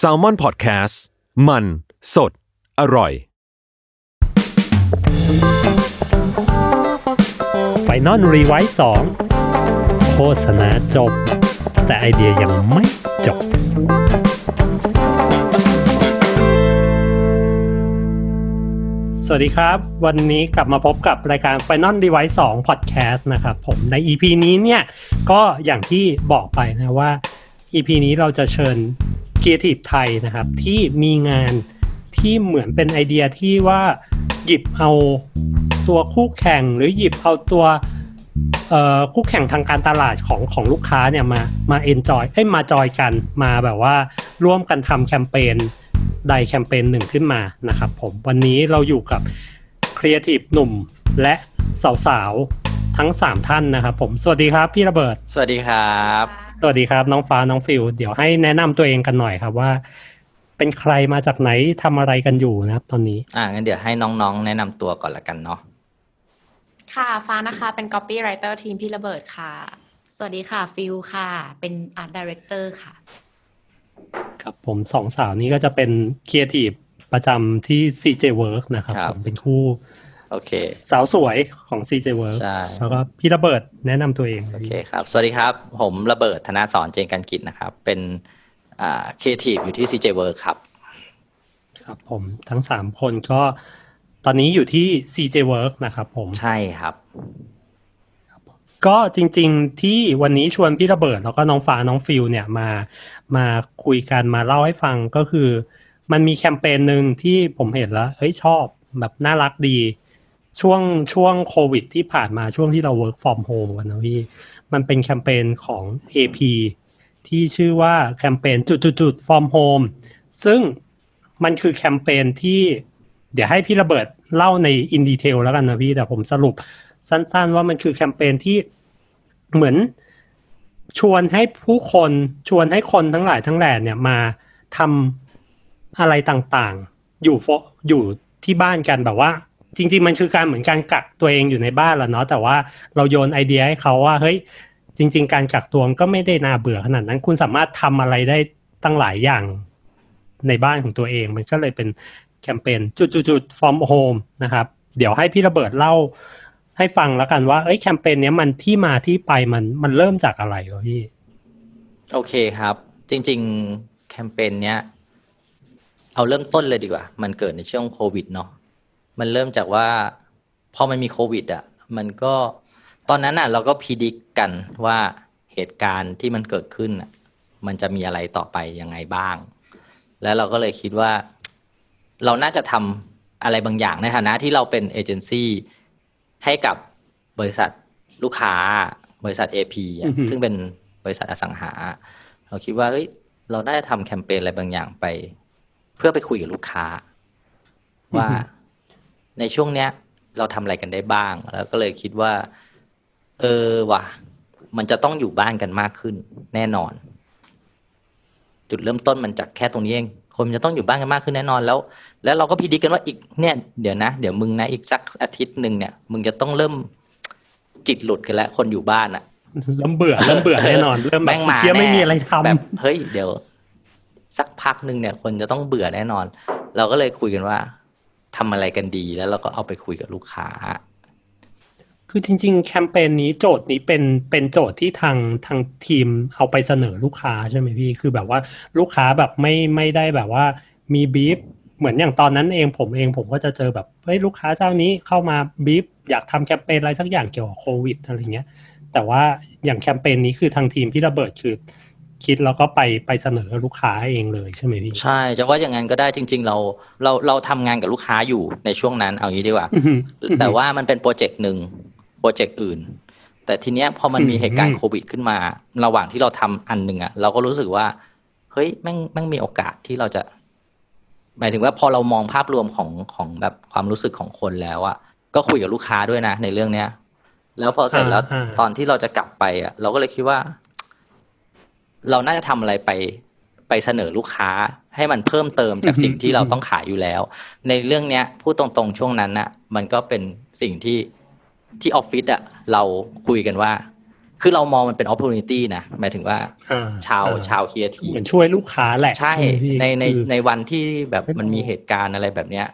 Salmon Podcast มัน สด อร่อย Final Revise สองโฆษณาจบ แต่ไอเดียยังไม่จบ สวัสดีครับ วันนี้กลับมาพบกับรายการ Final Revise 2 Podcast นะครับผมใน EP นี้เนี่ย ก็อย่างที่บอกไปนะว่า EP นี้เราจะเชิญ Creative ไทยนะครับ ที่มีงานที่เหมือนเป็นไอเดียที่ว่าหยิบเอาตัวคู่แข่งหรือหยิบเอาตัวคู่แข่งทางการตลาดของของลูกค้าเนี่ยมามา enjoy เอ้ยมา join กันมาแบบว่าร่วมกันทำแคมเปญใดแคมเปญหนึ่งขึ้นมานะครับผมวันนี้เราอยู่กับครีเอทีฟหนุ่มและสาวๆ ทั้ง 3 ท่านนะครับผม สวัสดีครับพี่ระเบิด สวัสดีครับ สวัสดีครับ น้องฟ้าน้องฟิลเดี๋ยวให้แนะนำตัวเองกันหน่อยครับว่า เป็นใครมาจากไหนทำอะไรกันอยู่นะครับ ตอนนี้ อ่างั้นเดี๋ยวให้น้องๆ แนะนำตัวก่อนละกันเนาะค่ะฟ้านะคะเป็น copywriter ทีมพี่ระเบิดค่ะ สวัสดีค่ะฟิลค่ะ เป็น Art Director ค่ะ ครับผมสองสาวนี้ก็จะเป็นครีเอทีฟประจำที่ CJ WORX นะครับผมเป็นคู่ โอเค สาวสวยของ CJ Work ใช่แล้วก็พี่ระเบิดแนะนำตัวเอง โอเคครับ สวัสดีครับ ผมระเบิดธนสรณ์ เจนการกิจนะครับ เป็นอ่าครีเอทีฟอยู่ที่ CJ Work ครับ ครับผมทั้งสามคนก็ตอนนี้อยู่ที่ CJ WORX นะครับผม ใช่ครับก็จริงๆที่วันนี้ชวนพี่ระเบิดแล้วก็น้องฟ้าน้องฟิลเนี่ยมามาคุยกันมาเล่าให้ฟังก็คือ มันมีแคมเปญหนึ่งที่ผมเห็นแล้วเฮ้ยชอบแบบน่ารักดี ช่วงช่วงโควิดที่ผ่านมาช่วงที่เรา work from home กันนะพี่ มันเป็นแคมเปญของ AP ที่ชื่อว่าแคมเปญจุดๆๆ from home ซึ่งมันคือแคมเปญที่เดี๋ยวให้พี่ระเบิดเล่าในอินดีเทลแล้วกันนะพี่ แต่ผมสรุปสั้นๆว่ามันคือแคมเปญที่เหมือนชวนให้ผู้คนชวนให้คนทั้งหลายทั้งแหล่เนี่ยมาทำอะไรต่างๆ อยู่ฟอยู่ที่บ้านกันแบบว่า จริง ๆ มันคือการเหมือนการกักตัวเองอยู่ในบ้านแหละเนาะแต่ว่าเราโยนไอเดียให้เขาว่าเฮ้ยจริง ๆ การกักตัวก็ไม่ได้น่าเบื่อขนาดนั้น คุณสามารถทำอะไรได้ตั้งหลายอย่างในบ้านของตัวเอง มันก็เลยเป็นแคมเปญจุดๆๆ from home นะครับ เดี๋ยวให้พี่ระเบิดเล่าให้ฟังแล้วกันว่าเอ้ยแคมเปญเนี้ยมันที่มาที่ไปมันมันเริ่มจากอะไรวะพี่ โอเคครับ จริง ๆ แคมเปญเนี้ย เอาเริ่มต้นเลยดีกว่า มันเกิดในช่วงโควิดเนาะ มันเริ่มจากว่าพอมันมีโควิด อะ มันก็ตอนนั้นอะ เราก็พิจิกกันว่าเหตุการณ์ที่มันเกิดขึ้นอะมันจะมีอะไรต่อไปยังไงบ้าง แล้วเราก็เลยคิดว่า เราน่าจะทำอะไรบางอย่างในฐานะที่เราเป็นเอเจนซี่ให้กับบริษัทลูกค้า บริษัท AP อะอือฮึซึ่งเป็นบริษัทอสังหา เราคิดว่าเฮ้ยเราได้ทำแคมเปญอะไรบางอย่างไป เพื่อไปคุยกับลูกค้า ว่า ในช่วงเนี้ยเราทำอะไรกันได้บ้าง แล้วก็เลยคิดว่า เออว่ะ มันจะต้องอยู่บ้านกันมากขึ้น แน่นอน จุดเริ่มต้นมันจากแค่ตรงนี้เองคนมันจะต้องอยู่บ้านกันมากขึ้นแน่นอนแล้ว แล้วเราก็พิจิกันว่าอีกเนี่ยเดี๋ยวนะ เดี๋ยวมึงนะอีกสักอาทิตย์หนึ่งเนี่ยมึงจะต้องเริ่มจิตหลุดกันแล้วคนอยู่บ้านอะเริ่มเบื่อเริ่มเบื่อแน่นอนเริ่มแบบแม่งมาเชี่ยไม่แน่มีอะไรทำแบบเฮ้ยเดี๋ยว สักพักหนึ่งเนี่ย คนจะต้องเบื่อแน่นอน เราก็เลยคุยกันว่า ทำอะไรกันดีแล้วเราก็เอาไปคุยกับลูกค้า คือจริง ๆ แคมเปญนี้โจทย์นี้เป็นเป็นโจทย์ที่ทางทางทีมเอาไปเสนอลูกค้าใช่ไหมพี่ คือแบบว่าลูกค้าแบบไม่ไม่ได้แบบว่ามีบีฟเหมือนอย่างตอนนั้นเองผมเองผมก็จะเจอแบบเฮ้ยลูกค้าเจ้านี้เข้ามาบีฟอยากทำแคมเปญอะไรสักอย่างเกี่ยวกับโควิดอะไรเงี้ยแต่ว่าอย่างแคมเปญนี้คือทางทีมพี่ระเบิดคือ คิดแล้วก็ไปไปเสนอลูกค้าเองเลยใช่ไหมพี่ใช่จะว่าอย่างนั้นก็ได้จริง ๆ เราเราเราทำงานกับลูกค้าอยู่ในช่วงนั้นเอางี้ดีกว่าอือหือแต่ว่ามันเป็นโปรเจกต์หนึ่งโปรเจกต์อื่น แต่ทีเนี้ยพอมันมีอืมเหตุการณ์โควิดขึ้นมา ระหว่างที่เราทำอันหนึ่งอะเราก็รู้สึกว่า เฮ้ยแม่งแม่งมีโอกาสที่เราจะหมายถึงว่าพอเรามองภาพรวมของของแบบความรู้สึกของคนแล้วอะก็คุยกับลูกค้าด้วยนะ ในเรื่องเนี้ย แล้วพอเสร็จแล้วอ่าตอนที่เราจะกลับไปอะเราก็เลยคิดว่า เราน่าจะทำอะไรไปไปเสนอลูกค้าให้มันเพิ่มเติมจากสิ่งที่เราต้องขายอยู่แล้ว ในเรื่องเนี้ยพูดตรงๆช่วงนั้นน่ะ มันก็เป็นสิ่งที่ที่ออฟฟิศอะเราคุยกันว่า คือเรามองมันเป็น opportunity นะหมายถึงว่าอ่ชาวอ่ชาวครีเอทีเหมือนช่วยลูกค้าแหละใช่ไหมพี่ในในคือในวันที่แบบไม่มันมีเหตุการณ์อะไรแบบเนี้ย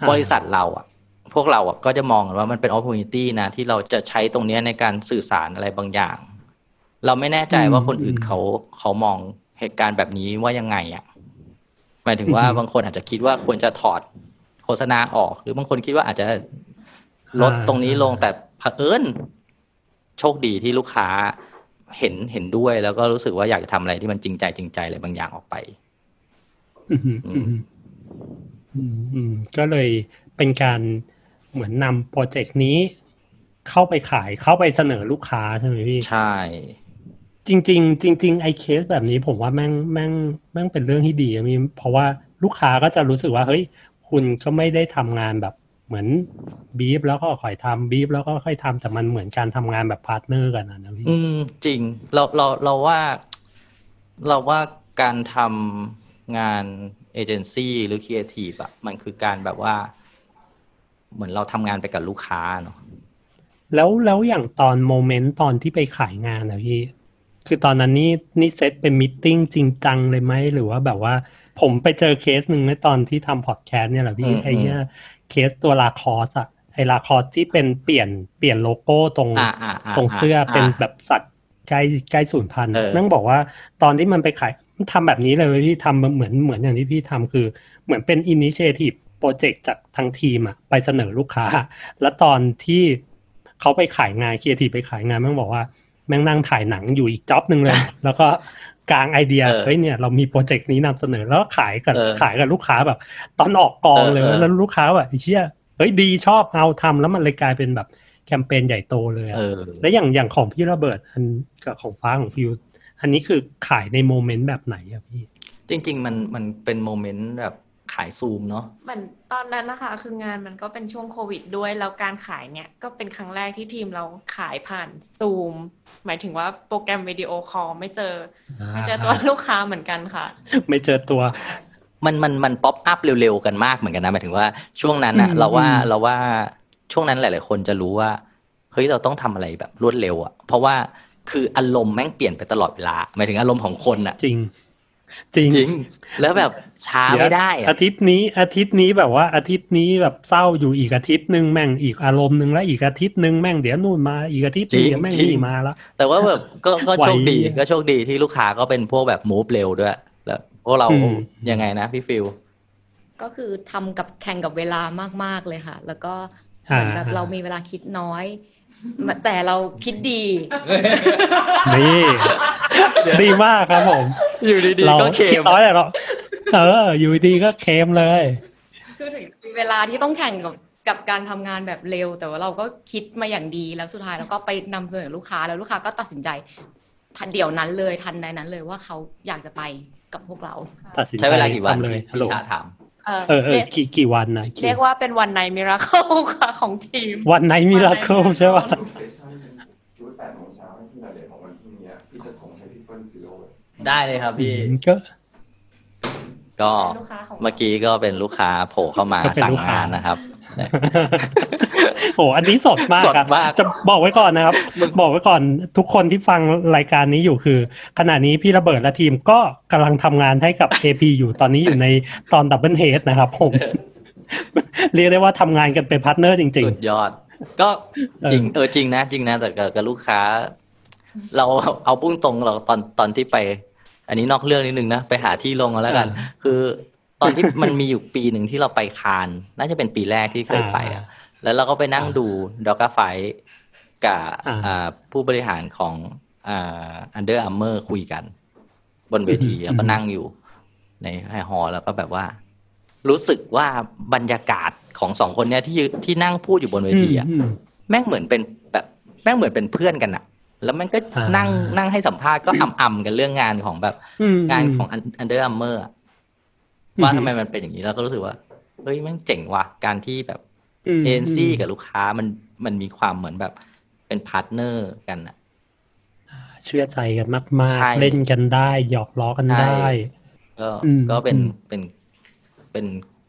อ่าบริษัทเราอะ พวกเราอะก็จะมองกันว่ามันเป็น opportunity นะที่เราจะใช้ตรงเนี้ยในการสื่อสารอะไรบางอย่าง เราไม่แน่ใจว่าคนอื่นเขาเขามองเหตุการณ์แบบนี้ว่ายังไงอะหมายถึงว่าบางคนอาจจะคิดว่าควรจะถอดโฆษณาออก หรือบางคนคิดว่าอาจจะลดตรงนี้ลงแต่เผอิญโชคดีที่ลูกค้าเห็นเห็นด้วย แล้วก็รู้สึกว่าอยากจะทำอะไรที่มันจริงใจจริงใจอะไรบางอย่างออกไปอืมอืมอืมอืมก็เลยเป็นการเหมือนนำโปรเจกต์นี้เข้าไปขายเข้าไปเสนอลูกค้าใช่ไหมพี่ ใช่ จริงๆจริงๆไอ้เคสแบบนี้ผมว่าแม่งแม่งแม่งเป็นเรื่องที่ดีอะมีเพราะว่าลูกค้าก็จะรู้สึกว่าเฮ้ยคุณก็ไม่ได้ทำงานแบบเหมือนบีฟแล้วก็ค่อยทำบีฟแล้วก็ค่อยทำแต่มันเหมือนการทำงานแบบ partner กันนะนะพี่อืมจริงเราเราเราว่า เราว่าการทำงานเอเจนซี่หรือครีเอทีฟอะมันคือการแบบว่า เหมือนเราทำงานไปกับลูกค้าเนาะแล้วแล้วอย่างตอน moment ตอนที่ไปขายงานนะพี่ คือตอนนั้นนี่นี่เซตเป็น meeting จริงจังเลยไหมหรือว่าแบบว่า ผมไปเจอเคสหนึ่งในตอนที่ทำพอดแคสต์เนี่ยแหละพี่ไอ้เนี่ยเคสตัว Lacoste อะไอ้ Lacoste ที่เป็นเปลี่ยนเปลี่ยนโลโก้ตรงอ่าอ่าาตรงเสื้ออาเป็นแบบสัตว์ใกล้ใกล้สูญพันธุ์เออแม่งบอกว่าตอนที่มันไปขายมันทำแบบนี้เลยเว้ยพี่ทำเหมือนเหมือนอย่างที่พี่ทำคือเหมือนเป็น initiative project จากทางทีมอะไปเสนอลูกค้า แล้วตอนที่เขาไปขายงานครีเอทีฟไปขายงานแม่งบอกว่า แม่งนั่งถ่ายหนังอยู่อีก job หนึ่งเลย แล้วก็กางไอเดียเออเฮ้ยเนี่ยเรามี project นี้นำเสนอแล้วก็ขายกับเออขายกับลูกค้าแบบ ตอนออกกองเลยเออเออแล้วลูกค้าแบบไอ้เชี่ยเฮ้ยดีชอบเอาทำแล้วมันเลยกลายเป็นแบบแคมเปญใหญ่โตเลยอะเออแล้วอย่างอย่างของพี่ระเบิดอันกับของฟ้าของฟิลอันนี้คือขายใน momentแบบไหนอะพี่ จริง ๆ มันมันเป็น moment แบบ ขายซูมเนาะเหมือนตอนนั้นนะคะ คืองานมันก็เป็นช่วงโควิดด้วย แล้วการขายเนี่ยก็เป็นครั้งแรกที่ทีมเราขายผ่านซูม หมายถึงว่าโปรแกรม video call ไม่เจอ ไม่เจอตัวลูกค้าเหมือนกันค่ะ ไม่เจอตัวมันมันมัน pop up เร็วๆกันมากเหมือนกันนะหมายถึงว่าช่วงนั้นอะอืมเราว่าอืมเราว่าช่วงนั้นหลายๆคนจะรู้ว่าเฮ้ยเราต้องทำอะไรแบบรวดเร็วอะเพราะว่าคืออารมณ์แม่งเปลี่ยนไปตลอดเวลาหมายถึงอารมณ์ของคนอะจริง จริงจริงแล้วแบบ ช้าไม่ได้อะอาทิตย์นี้อาทิตย์นี้แบบว่า อาทิตย์นี้แบบเศร้าอยู่อีกอาทิตย์หนึ่งแม่งอีกอารมณ์หนึ่งแล้วอีกอาทิตย์หนึ่งแม่งเดี๋ยวนู่นมาอีกอาทิตย์หนึ่งเดี๋ยวแม่งนี่มาแล้ว แต่ว่าแบบก็ก็ไหวโชคดีก็โชคดีที่ลูกค้าก็เป็นพวกแบบมูฟเร็วด้วย แล้วพวกเราอืมยังไงนะพี่ฟิลก็คือทำกับแข่งกับเวลามากๆเลยค่ะ แล้วก็เหมือนแบบเรามีเวลาคิดน้อยแต่เราคิดดี นี่ ดีมากครับผม อยู่ดีเราๆก็เคคิดมน้อยแต่เรา เออ อยู่ดีก็เคมเลย คือถึงมีเวลาที่ต้องแข่งกับกับการทำงานแบบเร็ว แต่ว่าเราก็คิดมาอย่างดีแล้วสุดท้ายเราก็ไปนำเสนอลูกค้าแล้วลูกค้าก็ตัดสินใจทันเดี๋ยวนั้นเลยทันใดนั้นเลยว่าเขาอยากจะไปกับพวกเราตัดสินใจใช้เวลากี่วันทำเลยพี่ฮัลโหลชาถามเออเออเออเรียกกี่กี่วันนะกี่เรียกว่าเป็นวันในมิราเคิลค่ะของทีม วันไหนมิราเคิลใช่ป่ะสเตชันชุดแปดโมงเช้าให้พี่นาเดชน์ของวันพรุ่งนี้พี่จะส่งให้พี่เปิ้ลซีโร่เลยได้เลยครับพี่ก็ ก็ลูกค้าของเมื่อกี้ก็เป็นลูกค้าโผล่เข้ามาเป็นสั่งลูกค้างงานนะครับโอ้อันนี้สดมากสดครับมากจะบอกไว้ก่อนนะครับ บอกไว้ก่อนทุกคนที่ฟังรายการนี้อยู่คือ ขณะนี้พี่ระเบิดและทีมก็กำลังทำงานให้กับ AP อยู่ตอนนี้อยู่ในตอน double head นะครับ ผม เรียกได้ว่าทำงานกันเป็น partner จริงสุดยอด ก็จริงเออจริงนะ จริงนะแต่กับกับลูกค้า เราเอาปุ้งตรงเราตอนตอนที่ไป อันนี้นอกเรื่องนิดนึงนะ ไปหาที่ลงเอาแล้วกันอ่าคือตอนที่มันมีอยู่ปีหนึ่งที่เราไป Cannes น่าจะเป็นปีแรกที่เคยไปอะแล้วเราก็ไปนั่งดูดอกาไฟกับอ่าอ่าผู้บริหารของอ่า Under Armour คุยกัน บนเวทีอืมแล้วก็นั่งอยู่ ในไอ้ hall แล้วก็แบบว่า รู้สึกว่าบรรยากาศของสองคนเนี้ยที่ยืนที่นั่งพูดอยู่บนเวทีอะอืมแม่งเหมือนเป็นแบบแม่งเหมือนเป็นเพื่อนกันอะ แล้วแม่งก็อ่านั่นั่งนั่งให้สัมภาษณ์ก็อ่ำๆกันเรื่องงานของแบบอืมงานของ Under Armour ว่าทำไมมันเป็นอย่างนี้แล้วก็รู้สึกว่าเฮ้ยแม่งเจ๋งว่ะการที่แบบมเอ็นซี่กับลูกค้ามันมันมีความเหมือนแบบเป็น partner กันอะเชื่อใจกันมากใช่ๆเล่นกันได้ หยอกล้อกันใช่ได้ ก็อืมก็เป็นอืมเป็นเป็น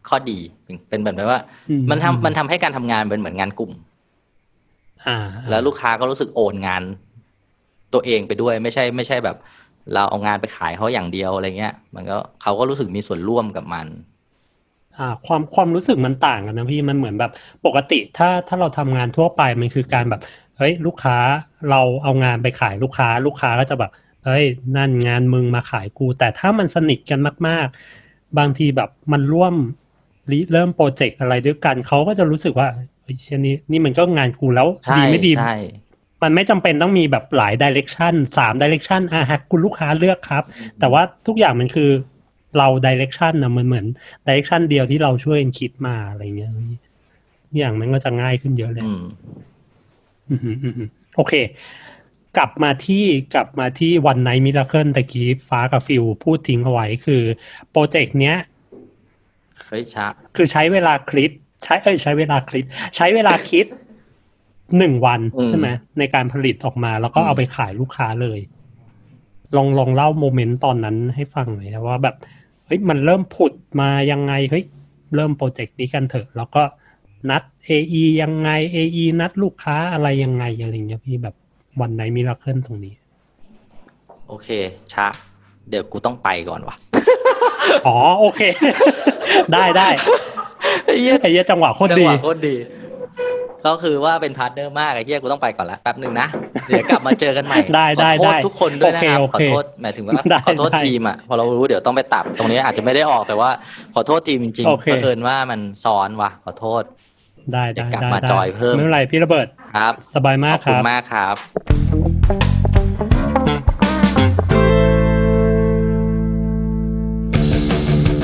ข้อดีเป็นเป็นแบบว่าอืมันทำมันทำให้การทำงานเป็นเหมือนงานกลุ่ม อ่า แล้วลูกค้าก็รู้สึก own งาน ตัวเองไปด้วยไม่ใช่ไม่ใช่แบบ เราเอางานไปขายเขาอย่างเดียวอะไรเงี้ย มันก็เขาก็รู้สึกมีส่วนร่วมกับมัน อ่า ความความรู้สึกมันต่างกันนะพี่มันเหมือนแบบปกติถ้าถ้าเราทำงานทั่วไปมันคือการแบบเฮ้ยลูกค้าเราเอางานไปขายลูกค้า ลูกค้าก็จะแบบเฮ้ยนั่นงานมึงมาขายกู แต่ถ้ามันสนิทกันมาก ๆ บางทีแบบมันร่วมริเริ่มโปรเจกต์อะไรด้วยกันเขาก็จะรู้สึกว่าเฮ้ยเช่นนี้นี่มันก็งานกูแล้วใช่ดีไม่ดีใช่ มันไม่จำเป็นต้องมีแบบหลายดิเรกชันสามดิเรกชันอะฮะคุณลูกค้าเลือกครับ แต่ว่าทุกอย่างมันคือเรา direction นะมันเหมือน direction เดียวที่เราช่วยกันคิดมาอะไรเงี้ยอย่างมันก็จะง่ายขึ้นเยอะเลยอืมอืมอืมอืมอืมโอเค กลับมาที่กลับมาที่ One Night Miracle ตะกี้ฟ้ากับฟิวพูดทิ้งเอาไว้คือโปรเจกต์เนี้ยเฮ้ยช้าคือใช้เวลาคลิปใช้เอ้ยใช้เวลาคลิปใช้เวลาคิด หนึ่งวันอืมใช่ไหมในการผลิตออกมา แล้วก็อืมเอาไปขายลูกค้าเลย ลองลองเล่าโมเมนต์ตอนนั้นให้ฟังหน่อยนะว่าแบบเฮ้ยมันเริ่มผุดมายังไงเฮ้ยเริ่มโปรเจกต์นี้กันเถอะ แล้วก็นัด AE ยังไง AE นัดลูกค้าอะไรยังไงอะไรเงี้ยพี่แบบวันไหนมิราเคิลตรงนี้ โอเคช้าเดี๋ยวกูต้องไปก่อนว่ะอ๋อ โอเค ได้ได้ไอ้เหี้ยไอ้เหี้ยจังหวะโคตรจังดีหวะโคตรดี ก็คือว่าเป็นพาร์ทเนอร์มากไอ้เหี้ยกูต้องไปก่อนละแป๊บหนึ่งนะ เดี๋ยวกลับมาเจอกันใหม่ ได้ได้ขอโทษได้ทุกคนด้วยนะครับโอขอเคโทษหมายถึงว่าได้ขอโทษได้ทีมอะ พอเรารู้เดี๋ยวต้องไปตัดตรงนี้อาจจะไม่ได้ออกแต่ว่าขอโทษทีมจริงโอๆเคเผอิญว่ามันซ้อนว่ะขอโทษ ได้เดี๋ได้ยวกลับได้มาได้จอยเพิ่มไม่เป็นไรพี่ระเบิดครับ สบายขมากอบคคุณรับมากครับ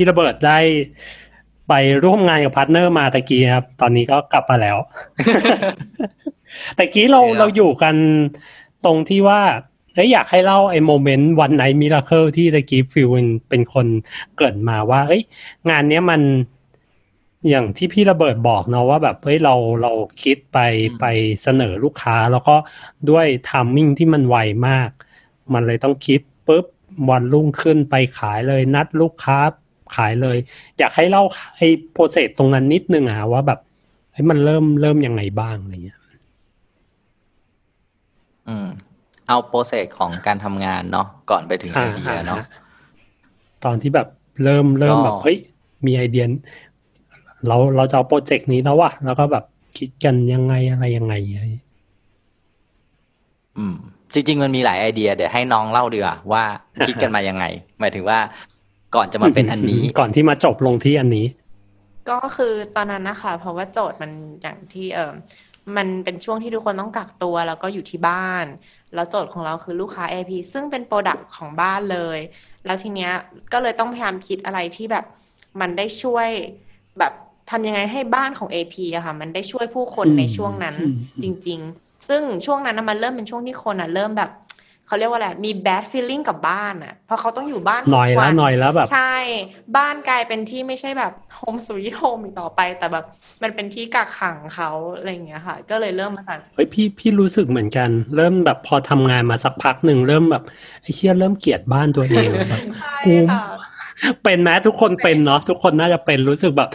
พี่ระเบิดได้ไปร่วมงานกับ partner มาตะกี้ครับ ตอนนี้ก็กลับมาแล้วตะกี้เราโอเคครับเราอยู่กันตรงที่ว่าเอ้ยอยากให้เล่าไอ้ moment One Night Miracle ที่ตะกี้ฟิลเป็นคนเกริ่นมาว่า เอ้ย งานเนี้ยมันอย่างที่พี่ระเบิดบอกเนาะว่าแบบเฮ้ยเราเราคิดไปไปเสนอลูกค้า แล้วก็ด้วย timing ที่มันไวมาก มันเลยต้องคิดปุ๊บวันรุ่งขึ้นไปขายเลยนัดลูกค้า ขายเลย อยากให้เล่าไอ้ process ตรงนั้นนิดนึงอะว่าแบบเฮ้ยมันเริ่มเริ่มยังไงบ้างอะไรเงี้ยอืมเอา process ของการทำงานเนาะก่อนไปถึงไอเดียเนาะตอนที่แบบเริ่มเริ่มก็แบบเฮ้ยมีไอเดียเราเราจะเอาโปรเจกต์นี้แล้วว่ะแล้วก็แบบคิดกันยังไงอะไรยังไงอะไรอืมจริงๆมันมีหลายไอเดียเดี๋ยวให้น้องเล่าดีกว่าว่าคิดกันมายังไง หมายถึงว่า ก่อนจะมาเป็นอันนี้ ก่อนที่มาจบลงที่อันนี้ ก็คือตอนนั้นนะคะ เพราะว่าโจทย์มันอย่างที่เออมันเป็นช่วงที่ทุกคนต้องกักตัวแล้วก็อยู่ที่บ้าน แล้วโจทย์ของเราคือลูกค้า AP ซึ่งเป็นโปรดักต์ของบ้านเลย แล้วทีเนี้ยก็เลยต้องพยายามคิดอะไรที่แบบมันได้ช่วยแบบทำยังไงให้บ้านของ AP อะค่ะ มันได้ช่วยผู้คนอืมในช่วงนั้นอืมจริง ๆ ซึ่งช่วงนั้นน่ะมันเริ่มเป็นช่วงที่คนอะเริ่มแบบ เขาเรียกว่าอะไรมี bad feeling กับบ้านอะเพราะเขาต้องอยู่บ้านทุกหน่อยวัแล้วหน่อยแล้วแบบ ใช่ บ้านกลายเป็นที่ไม่ใช่แบบโฮมสวีทโฮมอีกต่อไป แต่แบบมันเป็นที่กักขังเขาอะไรอย่างเงี้ยค่ะ ก็เลยเริ่มมาจากเฮ้ยพี่พี่รู้สึกเหมือนกัน เริ่มแบบพอทำงานมาสักพักหนึ่งเริ่มแบบไอ้เฮียเริ่มเกลียดบ้านตัวเองแบบใช่กูค่ะเป็นไหมทุกคนเป็นเนาะทุกคนน่าจะเป็นรู้สึกแบบ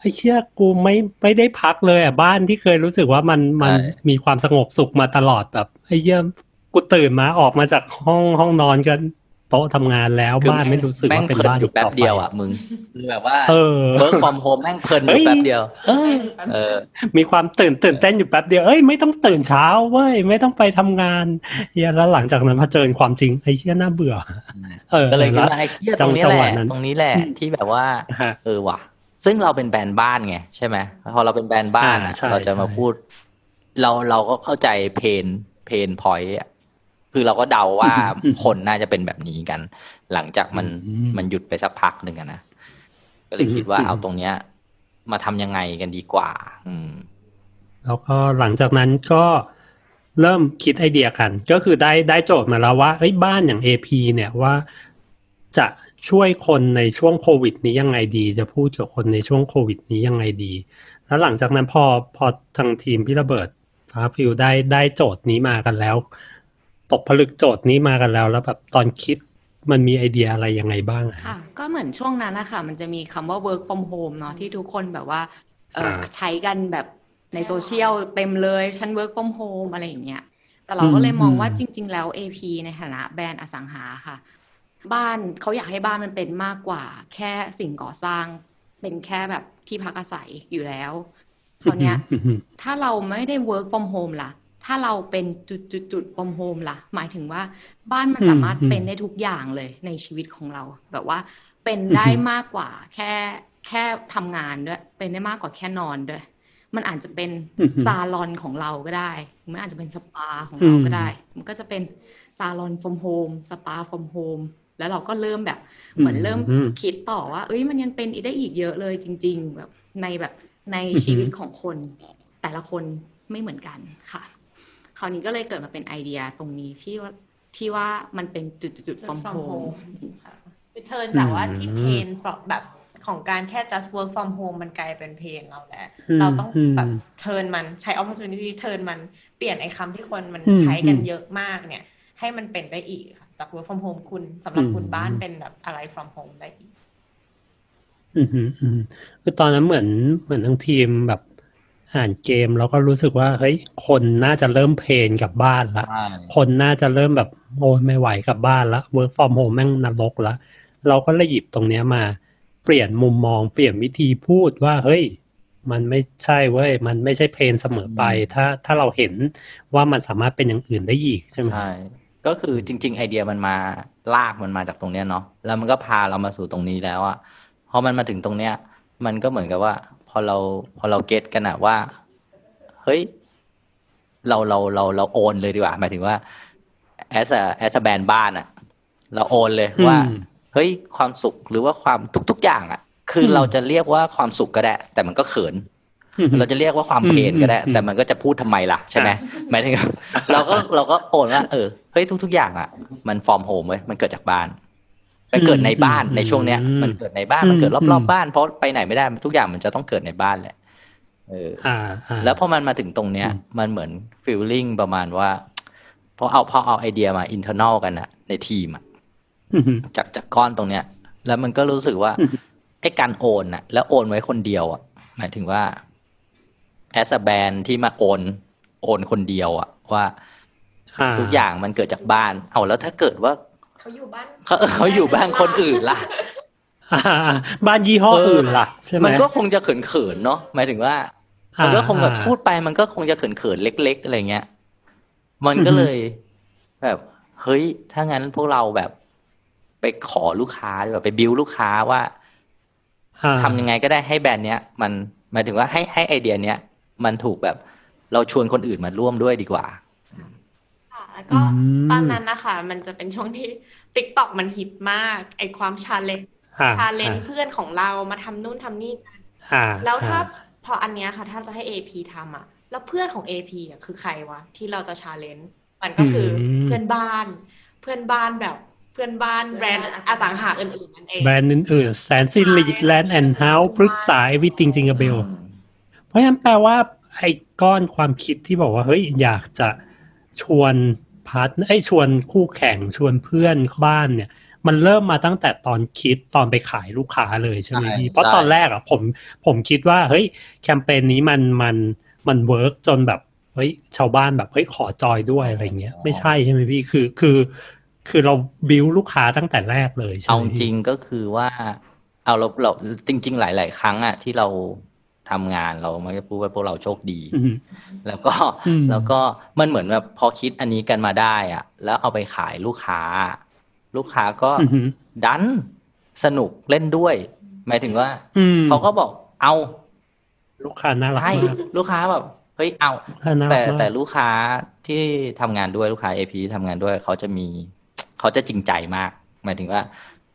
ไอ้เชี่ยกูไม่ไม่ได้พักเลยอะบ้านที่เคยรู้สึกว่ามันมันใช่มีความสงบสุขมาตลอดแบบไอ้เยี่ย กูตื่นมาออกมาจากห้องห้องนอนกันโต๊ะทำงานแล้วคือบ้านไม่รู้สึกแม่งว่าเป็นเพลินบ้านอยู่แป๊บต่ไปเดียวอะมึงคือแบบว่าเออเวิร์กฟอร์มโฮมแม่งเพลินอยู่เฮ้ยแป๊บเดียวเออเออ มีความตื่นตื่นเต้นอยู่แป๊บเดียวเอ้ยไม่ต้องตื่นเช้าเว้ยไม่ต้องไปทำงานเฮียแล้วหลังจากนั้นเผชิญความจริงไอ้เชี่ยน่าเบื่อเออก็เลยคิดแล้วว่าไอ้เหี้ยจัตงรงนี้จังแหหวะละนั้นตรงนี้แหละที่แบบว่าฮะเออว่ะ ซึ่งเราเป็นแบรนด์บ้านไงใช่ไหมพอเราเป็นแบรนด์บ้านอะอ่าใช่เราจะมาใช่พูด เราเราก็เข้าใจเพนเพนพอยต์ คือเราก็เดาว่าคนน่าจะเป็นแบบนี้กัน หลังจากมันมันหยุดไปสักพักหนึ่งอะนะก็เลยคิดว่าเอาตรงเนี้ย มาทำยังไงกันดีกว่า อืม แล้วก็หลังจากนั้นก็เริ่มคิดไอเดียกัน ก็คือได้ได้โจทย์มาแล้วว่าเอ้ยบ้านอย่าง AP เนี่ยว่าจะช่วยคนในช่วงโควิดนี้ยังไงดี จะพูดกับคนในช่วงโควิดนี้ยังไงดี แล้วหลังจากนั้นพอพอทางทีมพี่ระเบิดฟ้าฟิวได้ได้โจทย์นี้มากันแล้ว ตกผลึกโจทย์นี้มากันแล้ว แล้วแบบตอนคิดมันมีไอเดียอะไรยังไงบ้างอะคะ่ะ ก็เหมือนช่วงนั้นนะคะมันจะมีคำว่า work from home เนาะที่ทุกคนแบบว่าเอออ่าใช้กันแบบในโซเชียลเต็มเลยฉัน work from home อะไรอย่างเงี้ยแต่เราก็เลยมองว่าอืมจริง ๆ แล้ว AP ในฐานะแบรนด์อสังหาค่ะ บ้านเขาอยากให้บ้านมันเป็นมากกว่า แค่สิ่งก่อสร้าง เป็นแค่แบบที่พักอาศัยอยู่แล้วคราวเนี้ยอืมถ้าเราไม่ได้ work from home ล่ะ ถ้าเราเป็นจุดจุดจุด from home ล่ะ หมายถึงว่าบ้านมันสามารถอืมเป็นได้ทุกอย่างเลยในชีวิตของเรา แบบว่าเป็นได้มากกว่าแค่แค่ทำงานด้วย เป็นได้มากกว่าแค่นอนด้วย มันอาจจะเป็นอืมซาลอนของเราก็ได้ มันอาจจะเป็นสปาของเราก็ได้ มันก็จะเป็นซาลอน from home สปา from home แล้วเราก็เริ่มแบบเหมือนเริ่มอืมคิดต่อว่า เอ้ยมันยังเป็นได้อีกเยอะเลยจริง ๆ แบบในแบบในชีวิตของคนแต่ละคนไม่เหมือนกันค่ะ คราวนี้ก็เลยเกิดมาเป็นไอเดียตรงนี้ที่ว่าที่ว่ามันเป็นจุดจุดจุด from from home home ค่ะเทิร์นจากว่าที่อืมเพนแบบของการแค่ just work from home มันกลายเป็นเพนเราแล้วอืมเราต้องแบบอืมเทิร์นมันใช้ opportunity เทิร์นมันเปลี่ยนไอ้คำที่คนมันอืมใช้กันอืมเยอะมากเนี่ย ให้มันเป็นได้อีกค่ะจาก work from home คุณสำหรับคุณอืมบ้านเป็นแบบอะไร from home ได้อีกอืมอืมอืมคือตอนนั้นเหมือนเหมือนทั้งทีมแบบ อ่านเกมแล้วก็รู้สึกว่าเฮ้ยคนน่าจะเริ่มเพลนกับบ้านละใช่คนน่าจะเริ่มแบบโอ้ยไม่ไหวกับบ้านละ work from home แม่งนรกละเราก็เลยหยิบตรงเนี้ยมา เปลี่ยนมุมมองเปลี่ยนวิธีพูดว่าเฮ้ย มันไม่ใช่เว้ยมันไม่ใช่เพลนเสมอไป ถ้าถ้าเราเห็นว่ามันสามารถเป็นอย่างอื่นได้อีกใช่ไหมใช่ก็คือจริง ๆ ไอเดียมันมาลากมันมาจากตรงเนี้ยเนาะแล้วมันก็พาเรามาสู่ตรงนี้แล้วอะพอมันมาถึงตรงเนี้ย มันก็เหมือนกับว่าพ อเราพอเราเก็ตกันอะว่า เฮ้ย เราเราเราเรา own เลยดีกว่าหมายถึงว่า as a as a แบรนด์บ้านอะเรา own เลยว่าอืมเฮ้ยความสุขหรือว่าความทุก ๆ อย่างอะคืออืมเราจะเรียกว่าความสุขก็ได้ แต่มันก็เขิน เราจะเรียกว่าความ pain ก็ได้อืมแต่มันก็จะพูดทำไมล่ะ ใช่ไหมหมายถึงเราก็เราก็ own ว่าเออเฮ้ยทุก ๆ อย่างอะมัน from home เว้ยมันเกิดจากบ้าน มันเกิดในบ้านอืมในช่วงเนี้ยอืมมันเกิดในบ้านอืมมันเกิดรอบๆบ้านอืม เพราะไปไหนไม่ได้ทุกอย่างมันจะต้องเกิดในบ้านแหละเอออ่าอ่าแล้วพอมันมาถึงตรงเนี้ย มันเหมือน feeling ประมาณว่าพอเอาพอเอาไอเดียมา internal กันอะในทีมอะอืมจากจากก้อนตรงเนี้ย แล้วมันก็รู้สึกว่าอืมไอ้การ own น่ะแล้ว own ไว้คนเดียวอะหมายถึงว่า as แบรนด์ที่มา own own คนเดียวอะว่าอ่าทุกอย่างมันเกิดจากบ้าน เอาแล้วถ้าเกิดว่า เขาอยู่บ้านเขาเขาอยู่บ้านคนอื่นล่ะอ่าบ้านยี่ห้ออื่นล่ะใช่ไหมมันก็คงจะเขินเขินๆเนาะหมายถึงว่ามันก็คงแบบอ่าพูดไปมันก็คงจะเขินเขินๆเล็ก ๆ อะไรเงี้ย มันก็อือฮึเลยแบบเฮ้ย ถ้างั้นพวกเราแบบไปขอลูกค้าดีกว่าไปบิวลูกค้าว่าอ่าทำยังไงก็ได้ให้แบรนด์เนี้ย มันหมายถึงว่าให้ให้ไอเดียเนี้ยมันถูกแบบเราชวนคนอื่นมาร่วมด้วยดีกว่าค่ะแล้ว ก็อืมตอนนั้นนะคะ มันจะเป็นช่วงที่ TikTok มันฮิตมาก ไอ้ความ challenge อ่า challenge เพื่อนของเรามาทำนู่นทำนี่กันอ่าแล้วถ้าอ่พออันเนี้ยค่ะ ถ้าจะให้ AP ทำอะ แล้วเพื่อนของ AP อะคือใครวะ ที่เราจะ challenge มันก็คืออืมเพื่อนบ้าน เพื่อนบ้านแบบเพื่อนบ้านแบรนด์อสังหาอื่นๆนั่นเอง แบรนด์อื่นๆแสนซิลิแลนด์แอนด์เฮาส์ปรึกษา everything จิงเบล เพราะฉะนั้นแปลว่าไอ้ก้อนความคิดที่บอกว่า เฮ้ย อยากจะ ชวน part เอ้ยชวนคู่แข่งชวนเพื่อนบ้านเนี่ย มันเริ่มมาตั้งแต่ตอนคิดตอนไปขายลูกค้าเลยใช่ไหมใช่พี่เพราะใช่ตอนแรกอะผมผมคิดว่าเฮ้ยแคมเปญนี้มันมันมัน work จนแบบเฮ้ยชาวบ้านแบบเฮ้ยขอจอยด้วยอะไรเงี้ยไม่ใช่ใช่ไหมพี่คือคือคือเราบิวลูกค้าตั้งแต่แรกเลยใช่ไหมเอาจริงพี่ก็คือว่า เอาเราเราจริง ๆ หลาย ๆ ครั้งอะที่เรา ทำงานเรามักจะพูดว่าพวกเราโชคดีอืมแล้วก็อืมแล้วก็มันเหมือนแบบพอคิดอันนี้กันมาได้อะแล้วเอาไปขายลูกค้า ลูกค้าก็อือหือดันสนุกเล่นด้วย หมายถึงว่าอืมเขาก็บอกเอา ลูกค้าน่ารักให้มากลูกค้าแบบเฮ้ยเอาลูกค้าน่ารัแต่กมากแต่ลูกค้าที่ทำงานด้วยลูกค้าเอพีทำงานด้วยเขาจะมีเขาจะจริงใจมาก หมายถึงว่า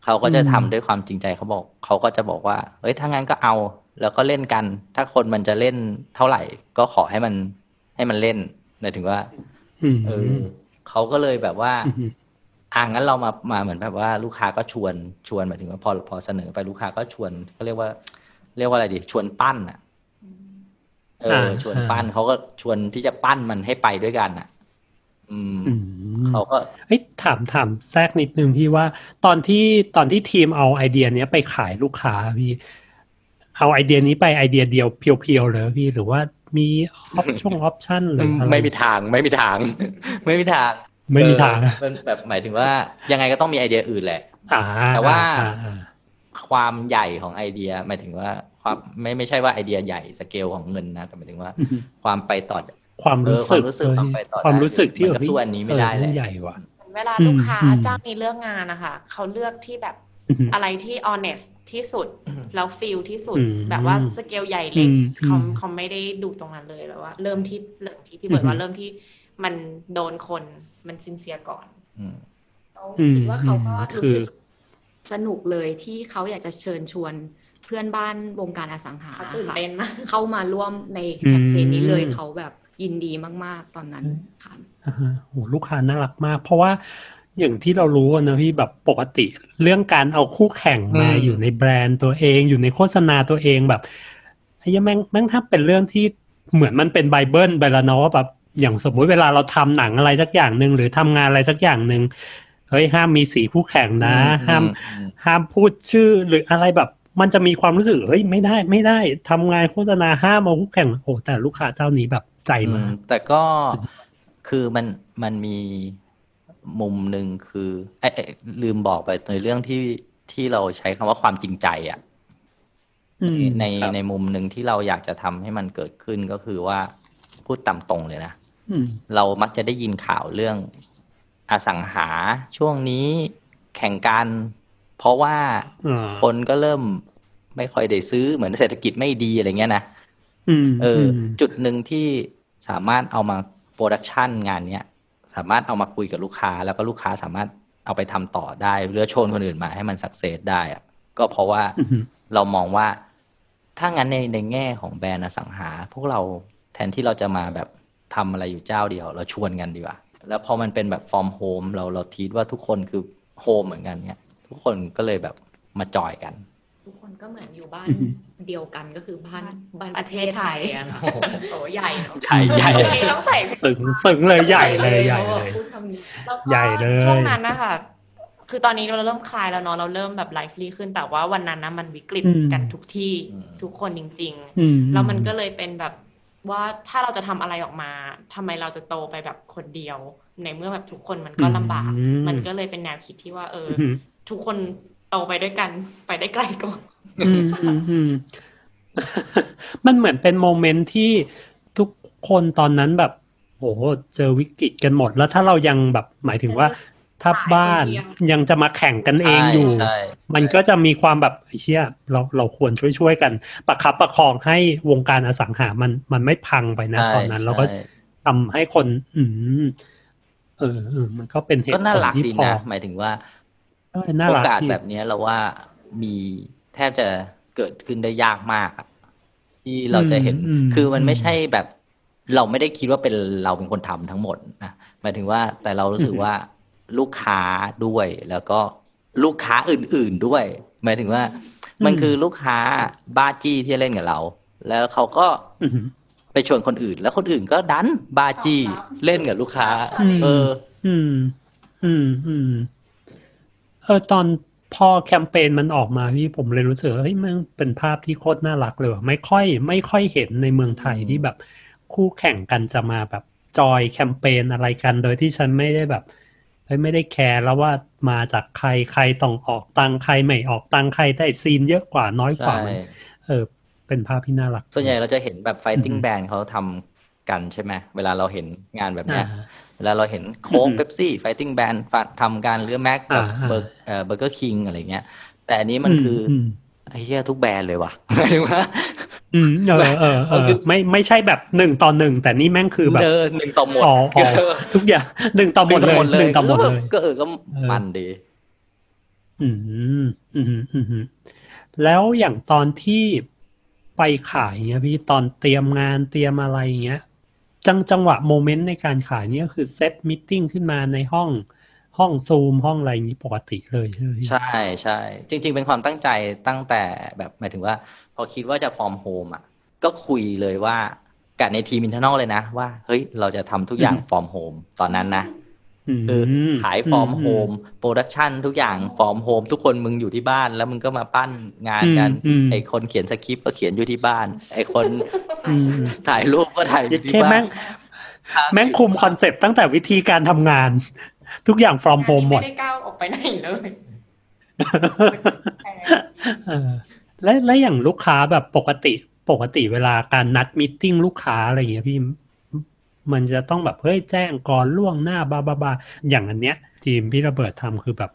เขาก็จะทำด้วยความจริงใจเขาบอกเขาก็จะบอกว่าเอ้ยถ้างั้นก็เอา แล้วก็เล่นกัน ถ้าคนมันจะเล่นเท่าไหร่ ก็ขอให้มันให้มันเล่นหมายถึงว่าอืมเออเขาก็เลยแบบว่าอืมอ่างั้นเรามามาเหมือนแบบว่าลูกค้าก็ชวนชวนหมายถึงว่าพอพอเสนอไปลูกค้าก็ชวนเขาเรียกว่า เรียกว่าอะไรดี ชวนปั้นอะ เออ ชวนปั้นเขาก็ชวนที่จะปั้นมันให้ไปด้วยกันอะ อืมอืมเขาก็เฮ้ยถามถามแทรกนิดนึงพี่ว่า ตอนที่ตอนที่ทีมเอาไอเดียเนี้ยไปขายลูกค้าพี่ เอาไอเดียนี้ไปไอเดียเดียวเพียวๆเลยพี่หรือว่ามี option option หรืออะไรไม่มีทางไม่มีทาง ไม่มีทางไม่มีทางเออมันแบบหมายถึงว่ายังไงก็ต้องมีไอเดียอื่นแหละอ่าแต่ว่าอ่อ่าความใหญ่ของไอเดียหมายถึงว่าความไม่ไม่ใช่ว่าไอเดียใหญ่สเกลของเงินนะแต่หมายถึงว่าอืมความไปต่อความเอรู้อสึกความรู้สึกเออความรู้สึกเออความไปต่อความรู้สึกที่มันก็แบบสู้อันนี้ไม่ได้เออแหละมันใหญ่ว่ะเวลาอืมลูกค้าอืมจ้างมีเลือกงานนะคะเขาเลือกที่แบบ อืมอะไรที่ honest ที่สุด แล้ว feel ที่สุดอืมแบบว่าสเกลใหญ่เล็กอืมเขาอืมเขาไม่ได้ดูตรงนั้นเลยแล้วว่า เริ่มที่เริ่มที่พี่เบิร์ดอืมว่าเริ่มที่มันโดนคนมัน sincere ก่อนอืมเขาคิดว่าเขาก็อืมรู้สึกสนุกเลยที่เขาอยากจะเชิญชวนเพื่อนบ้านวงการอสังหาเขาตื่นค่ะเต้นมากเข้ามาร่วมในแคมเปญนี้เลยอืมเขาแบบยินดีมาก ๆ ตอนนั้นค่ะอ่าฮะโหลูกค้าน่ารักมาก เพราะว่า อย่างที่เรารู้อะนะพี่แบบปกติ เรื่องการเอาคู่แข่งมาอืมอยู่ในแบรนด์ตัวเองอยู่ในโฆษณาตัวเองแบบไอ้เหี้ยแม่งแม่งถ้าเป็นเรื่องที่เหมือนมันเป็นไบเบิลไปแล้วเนาะว่าแบบอย่างสมมุติเวลาเราทำหนังอะไรสักอย่างหนึ่งหรือทำงานอะไรสักอย่างหนึ่งเฮ้ยห้ามมีสีคู่แข่งนะ ห้ามอืมห้ามพูดชื่อหรืออะไรแบบมันจะมีความรู้สึกเฮ้ยไม่ได้ไม่ได้ทำงานโฆษณาห้ามเอาคู่แข่งโอ้แต่ลูกค้าเจ้านี้แบบใจอืมามกแต่ก็คือมันมันมี มุมหนึ่งคือไอ้ไอ้ลืมบอกไปในเรื่องที่ที่เราใช้คำว่าความจริงใจอะอืมในครับ ในมุมหนึ่งที่เราอยากจะทำให้มันเกิดขึ้นก็คือว่าพูดตามตรงเลยนะ อืม เรามักจะได้ยินข่าวเรื่องอสังหาช่วงนี้แข่งกัน เพราะว่าอ่าคนก็เริ่มไม่ค่อยได้ซื้อเหมือนเศรษฐกิจไม่ดีอะไรเงี้ยนะอืมเอออมจุดหนึ่งที่สามารถเอามา production งานเนี้ย สามารถเอามาคุยกับลูกค้า แล้วก็ลูกค้าสามารถเอาไปทำต่อได้หรือชวนคนอื่นมาให้มัน success ได้อะก็เพราะว่าอือฮึเรามองว่า ถ้างั้นในในแง่ของแบรนด์อสังหา พวกเราแทนที่เราจะมาแบบทำอะไรอยู่เจ้าเดียว เราชวนกันดีกว่า แล้วพอมันเป็นแบบ from home เราเรา treat ว่าทุกคนคือ home เหมือนกันเนี่ยทุกคนก็เลยแบบมาจอยกันทุ กคนก็เหมือนอยู่บ้านอือฮึเดียวกันก็คือบ้านบ้านปประระเทเทศศไทไทยยอะอะโอ้ใหญ่เนาะใหญ่ใหญ่วันนี้ต้องใส่สึงสึงเลยใหญ่เลยใหญ่เลยพูดคำนี้แล้วก็ใหญ่เลยช่วงนั้นนะคะคือตอนนี้เราเริ่มคลายแล้วเนาะเราเริ่มแบบ lively ขึ้นแต่ว่าวันนั้นนะมันวิกฤตอืมกันทุกที่อืมทุกคนจริงอืมๆแล้วมันก็เลยเป็นแบบว่าถ้าเราจะทำอะไรออกมาทำไมเราจะโตไปแบบคนเดียว ในเมื่อแบบทุกคนมันก็ลำบากอืมมันก็เลยเป็นแนวคิดที่ว่า เอออือมทุกคน โตไปด้วยกันไปได้ไกลก่อนอืมอืมอืมมันเหมือนเป็นโมเมนต์ที่ทุกคนตอนนั้นแบบโอ้โหเจอวิกฤตกันหมด แล้วถ้าเรายังแบบหมายถึงว่า ถ้าบ้านยังจะมาแข่งกันเองอยู่ใช่มันก็จะมีความแบบไอ้เชี่ยเราเราควรช่วยๆกัน ประคับประคองให้วงการอสังหามันมันไม่พังไปนะใช่ตอนนั้น เราก็ใช่ทำให้คน อืมเออเออมันก็เป็นเหตุก็น่าผลรักที่ดีพอนะหมายถึงว่าเออ น่าโอรักกาสดีแบบเนี้ยเราว่ามีแทบจะเกิดขึ้นได้ยากมากอะที่เราจะเห็นอืม คือมันไม่อืมใช่แบบ เราไม่ได้คิดว่าเป็นเราเป็นคนทำทั้งหมดนะหมายถึงว่าแต่เรารู้สึกอืมว่าลูกค้าด้วยแล้วก็ลูกค้าอื่น ๆด้วย หมายถึงว่ามันคือลูกค้าบ้าจี้ที่เล่นกับเรา แล้วเขาก็อืมไปชวนคนอื่น แล้วคนอื่นก็ดันบ้าจี้เล่นกับลูกค้าอืมเอออืมอืมอืมเออตอนพอแคมเปญมันออกมาพี่ผมเลยรู้สึกว่าเฮ้ยมันเป็นภาพที่โคตรน่ารักเลยว่ะไม่ค่อย ไม่ค่อยเห็นในเมืองไทยที่แบบคู่แข่งกันจะมาแบบจอยแคมเปญอะไรกัน โดยที่ฉันไม่ได้แบบเฮ้ยไม่ได้แคร์แล้วว่ามาจากใครใครต้องออกตังค์ใครไม่ออกตังค์ใครได้ scene เยอะกว่าน้อยกว่าใช่มันเออเป็นภาพที่น่ารัก ส่วนใหญ่เราจะเห็นแบบ fighting อืม band เขาทำกันใช่ไหมเวลาเราเห็นงานแบบเนี้ยอ่า เวลาเราเห็นโค้กอืมเ e ปซี่ fighting band ฟัดทำการหรือแม็กกับอ่าเบอร์เอ่อเบอร์เกอร์คิงอะไรเงี้ย แต่อันนี้มันคืออมไอ้เหี้ยทุกแบรนด์เลยว่ะหมายถึงว่าอืมเออเออเอมันอคือไม่ไม่ใช่แบบหนึ่งต่อหนึ่งแต่นี่แม่งคือแบบเออหนึ่งต่อหมดอ๋ออ๋อทุกอย่างหนึ่งต่อหมดเลยหนึ่งต่อหมดเลยก็เออก็เออมันดีอืมอืมอืมอืมแล้วอย่างตอนที่ไปขายเงี้ยพี่ตอนเตรียมงานเตรียมอะไรเงี้ย จังจังหวะ moment ในการขายเนี่ยก็คือ set meeting ขึ้นมาในห้องห้องซูมห้องอะไรอย่างนี้ปกติเลยใช่ไหมพี่ใช่ใช่จริง ๆ เป็นความตั้งใจตั้งแต่แบบหมายถึงว่า พอคิดว่าจะ from home อะก็คุยเลยว่ากับในทีม internal เลยนะ ว่าเฮ้ยเราจะทำทุกอย่าง from home ตอนนั้นนะ คือขาย from home production ทุกอย่าง from home ทุกคนมึงอยู่ที่บ้านแล้วมึงก็มาปั้นงานกันอืมไอคนเขียนสคริปต์ก็เขียนอยู่ที่บ้าน ไอคนอืมถ่ายรูปก็ถ่ายอยึดยู่ที่แค่บ้าแม่นงแม่งคุมค concept ตั้งแต่วิธีการทำงาน ทุกอย่าง from งาน home นี้หมไม่ดได้ก้าวออกไปไหนเลยเออและและอย่างลูกค้าแบบปกติปกติเวลาการนัดมิทติ้งลูกค้าอะไรอย่างเงี้ยพี่ มันจะต้องแบบเฮ้ยแจ้งก่อนล่วงหน้าบาบาบาอย่างอันเนี้ย ทีมพี่ระเบิดทำคือแบบ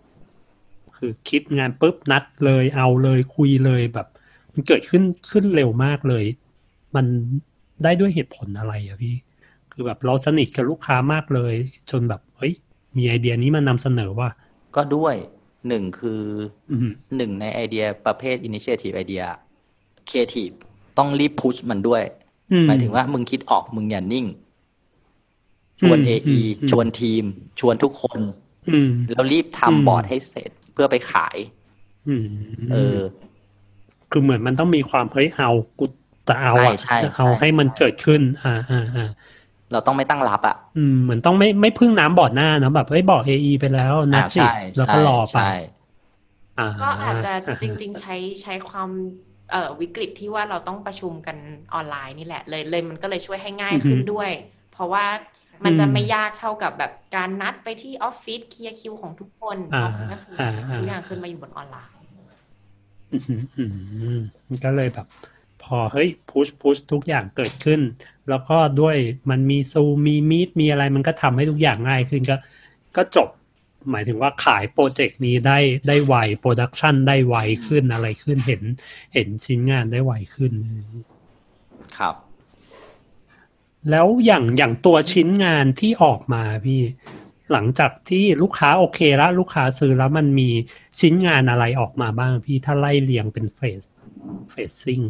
คือคิดงานปุ๊บนัดเลยเอาเลยคุยเลยแบบ มันเกิดขึ้นขึ้นเร็วมากเลย มันได้ด้วยเหตุผลอะไรอะพี่ คือแบบเราสนิทกับลูกค้ามากเลย จนแบบเฮ้ย มีไอเดียนี้มานำเสนอว่า ก็ด้วยหนึ่งคืออืมหนึ่งในไอเดียประเภท initiative idea creative ต้องรีบพุชมันด้วยอืหมายถึงว่ามึงคิดออกมึงอย่านิ่ง ชวนอืม AE อืมชวนทีม ชวนทุกคนอืมแล้วรีบอืมทำบอร์ดให้เสร็จเพื่อไปขายอืมเออ คือเหมือนมันต้องมีความเฮ้ยเอากูจะเอาอะใช่ใช่จะเอาใช่ให้มันเกิดขึ้น อ่าอ่าอ่าเราต้องไม่ตั้งรับอะ อืมเหมือนต้องไม่ไม่พึ่งน้ำบอดหน้าเนอะแบบเฮ้ยบอกเอไอไปแล้วนะอ่าสิใช่แล้วก็ใช่รอไปใช่อ่าก็อาจจะจริง ๆ ใช้ใช้ความเอ่อวิกฤตที่ว่าเราต้องประชุมกันออนไลน์นี่แหละเลยเลยมันก็เลยช่วยให้ง่ายขึ้นด้วย เพราะว่า มันจะไม่ยากเท่ากับแบบการนัดไปที่ออฟฟิศเคลียร์คิวของทุกคนอ่าเนาะก็คืออ่าทุกออ่าย่างขึ้นมาอยู่บนออนไลน์อืมอืมมันก็เลยแบบ พอเฮ้ย push push ทุกอย่างเกิดขึ้น แล้วก็ด้วยมันมีซูมีมีดมีอะไรมันก็ทำให้ทุกอย่างง่ายขึ้นก็ ก็จบหมายถึงว่าขายโปรเจกต์นี้ได้ได้ไว production ได้ไวขึ้นอะไรขึ้นเห็น เห็นชิ้นงานได้ไวขึ้น ครับ แล้วอย่างอย่างตัวชิ้นงานที่ออกมาพี่ หลังจากที่ลูกค้าโอเคแล้วลูกค้าซื้อแล้วมันมีชิ้นงานอะไรออกมาบ้างพี่ถ้าไล่เรียงเป็น phase phasing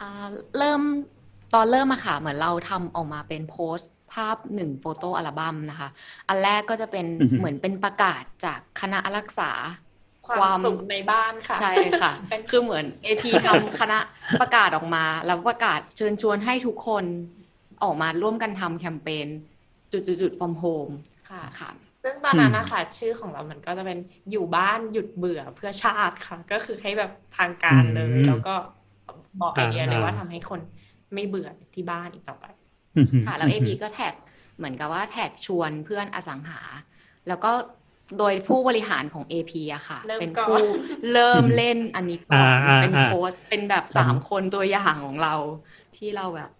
อ่าเริ่มตอนเริ่มอะค่ะ เหมือนเราทำออกมาเป็นโพสต์ภาพหนึ่ง photo album นะคะ อันแรกก็จะเป็นอือฮึเหมือนเป็นประกาศจากคณะรักษา ความสุขในบ้านค่ะ ใช่ค่ะเป็นคือเหมือน AP ทำคณะประกาศออกมา แล้วประกาศเชิญชวนให้ทุกคนออกมาร่วมกันทำแคมเปญจุดๆๆ from home ค่ะค่ะซึ่งตอนนั้นนะคะชื่อของเรามันก็จะเป็นอยู่บ้านหยุดเบื่อเพื่อชาติค่ะ ก็คือให้แบบทางการเลยอืมแล้วก็บอกไอเดียเลยอ่าว่าทำให้คนไม่เบื่อที่บ้านอีกต่อไป ค่ะ แล้ว AP ก็แท็กเหมือนกับว่าแท็กชวนเพื่อนอสังหา แล้วก็ โดยผู้บริหารของ AP อะค่ะเริ่มเป็นก่อนผู้เริ่มเล่นอันนี้ก่อนอ่าอ่าเป็นอ่าโพสต์เป็นแบบสามคนตัวอย่างของเราที่เราแบบ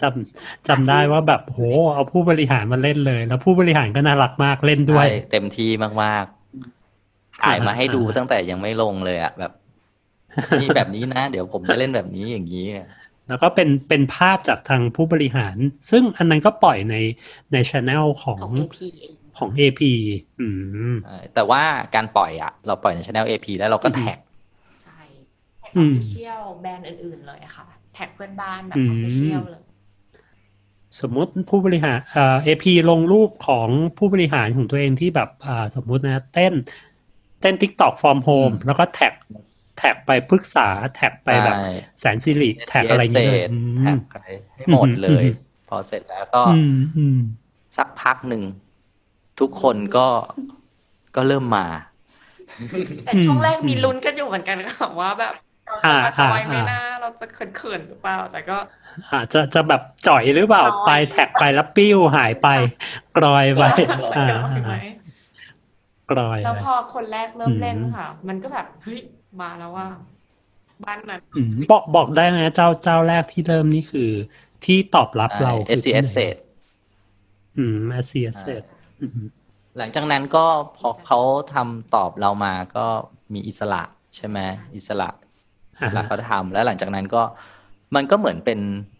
จำจำได้ว่าแบบโหเอาผู้บริหารมาเล่นเลย แล้วผู้บริหารก็น่ารักมากเล่นด้วยใช่เต็มที่มากๆถ่ายมาให้ดูอ่าตั้งแต่ยังไม่ลงเลยอะแบบนี่แบบนี้นะ เดี๋ยวผมจะเล่นแบบนี้อย่างนี้แล้วก็เป็นเป็นภาพจากทางผู้บริหาร ซึ่งอันนั้นก็ปล่อยในในช anel ของของ AP เอง ของ AP อืมใช่แต่ว่าการปล่อยอะ เราปล่อยในช anel AP แล้วเราก็อือฮึแท็กใช่ tagืออมฟฟิเชียลแบรนด์อื่น ๆ เลยค่ะ tag เพื่อนบ้านแบบอือม official เลยสมมติผู้บริหารเอ่อ AP ลงรูปของผู้บริหารของตัวเองที่แบบอ่าสมมุตินะ เต้น เต้น TikTok from home อืมแล้วก็ tag tag ไปปรึกษา tag ไปแบบใช่แสนสิริ tag อะไรอย่างเงี้ยเศษอื tag ไปให้หมดเลยอืมพอเสร็จแล้วก็อืมอืมสักพักหนึ่ง ทุกคนก็ก็เริ่มมา แต่ช่วงแรกมีลุ้นกันอยู่เหมือนกันค่ะว่าแบบเราจะมาจอยไหมนะเราจะเขินๆหรือเปล่า แต่ก็อาจจะจะแบบจ่อยหรือเปล่าจ่อยไป tag ไปแล้วปิ้วหายไปกร่อยไปอ่าเห็นไหมกร่อยแล้วไปพอคนแรกเริ่มเล่นอืมค่ะ มันก็แบบเฮ้ยมาแล้วว่าบ้านนั้นอืมบอกบอกได้ไหมเจ้าเจ้าแรกที่เริ่มนี่คือ ที่ตอบรับเรา SC Assetอืม SC Asset หลังจากนั้นก็พอเขาทำตอบเรามาก็มีอิสระใช่ไหมอิสระอ่าฮะอิสระเขาทำแล้วหลังจากนั้นก็มันก็เหมือนเป็น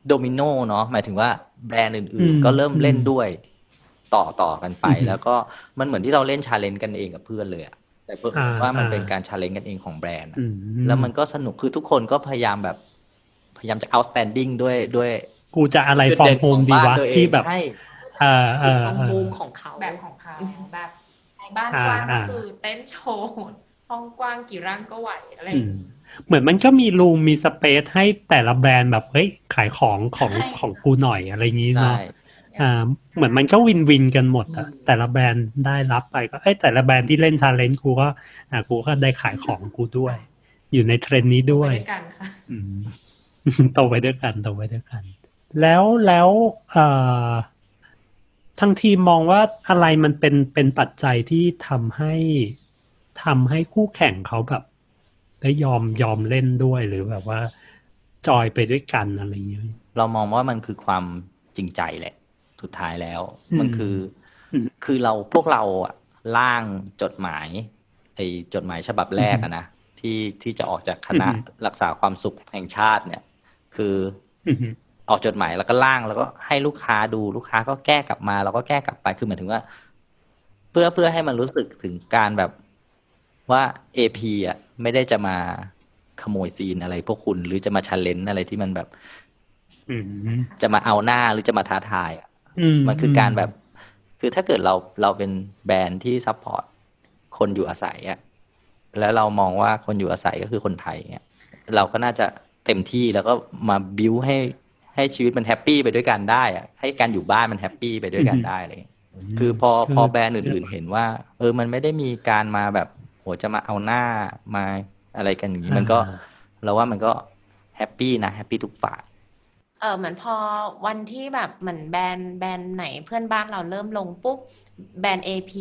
โดมิโนเนาะหมายถึงว่าแบรนด์อื่นๆ ก็เริ่มเล่นด้วยต่อต่อกันไป แล้วก็มันเหมือนที่เราเล่น challenge กันเองกับเพื่อนเลยอะแต่เพื่อว่ามันเป็นการ challenge กันเองของแบรนด์อะอืมแล้วมันก็สนุกคือทุกคนก็พยายามแบบ พยายามจะ outstanding ด้วยด้วย กูจะอะไรจุดฟอร์เด่มนโฮขอมงดีบ้านวะตัวเอที่งแบบใช่เออเออ ของเออมุมของเขาแบบของเขาแบบบ้านอ่ากว้างก็อ่าคือเต้นโชว์ห้องกว้างกี่ร่างก็ไหวอะไรออืย่างมเงี้ยเหมือนมันก็มีรูมมีสเปซให้แต่ละแบรนด์แบบเฮ้ยขายของของใช่ของกูหน่อยอะไรอย่างนี้ใช่เนาะอ่าเหมือนมันก็วินวินกันหมดอะแต่ละแบรนด์ได้รับไปก็เอ้ยแต่ละแบรนด์ที่เล่นชาเลนจ์กูก็อ่ากูก็ได้ขายของกูด้วย อยู่ในเทรนด์นี้ด้วยไปด้วยกันค่ะอืมโตไปด้วยกันโตไปด้วยกัน แล้วแล้วเอ่อ ทางทีมมองว่าอะไรมันเป็นเป็นปัจจัยที่ทำให้ทำให้คู่แข่งเขาแบบ ได้ยอมยอมเล่นด้วยหรือแบบว่า จอยไปด้วยกันอะไรอย่างเงี้ยเรามองว่ามันคือความจริงใจแหละ สุดท้ายแล้วอืมมันคืออมคือเราพวกเราอะร่างจดหมายไอ้จดหมายฉบับแรกอะนะที่ที่จะออกจากคณะอือฮึรักษาความสุขแห่งชาติเนี่ย คือ อือฮึออกจดหมายแล้วก็ร่างแล้วก็ให้ลูกค้าดูลูกค้าก็แก้กลับมาเราก็แก้กลับไปคือหมายถึงว่า เพื่อเพื่อให้มันรู้สึกถึงการแบบว่า AP อะไม่ได้จะมาขโมยซีนอะไร พวกคุณหรือจะมาชันเลนอะไรที่มันแบบอืมจะมาเอาหน้าหรือจะมาท้าทายอะอืมมันคือการแบบ คือถ้าเกิดเราเราเป็นแบรนด์ที่ support คนอยู่อาศัยอะแล้วเรามองว่าคนอยู่อาศัยก็คือคนไทยเนี่ยเราก็น่าจะเต็มที่แล้วก็มาบิวให้ ให้ชีวิตมัน happy ไปด้วยกันได้อะให้การอยู่บ้านมัน happy ไปด้วยกันได้อะไรอย่างเลยคือพอพอแบรนด์อื่นๆเห็นว่า เออมันไม่ได้มีการมาแบบโหจะมาเอาหน้ามาอะไรกันอย่างนี้มันก็เราว่ามันก็happy นะ happy ทุกฝ่ายเออเหมือนพอวันที่แบบเหมือนแบรนด์แบรนด์ไหนเพื่อนบ้านเราเริ่มลงปุ๊บแบรนด์ AP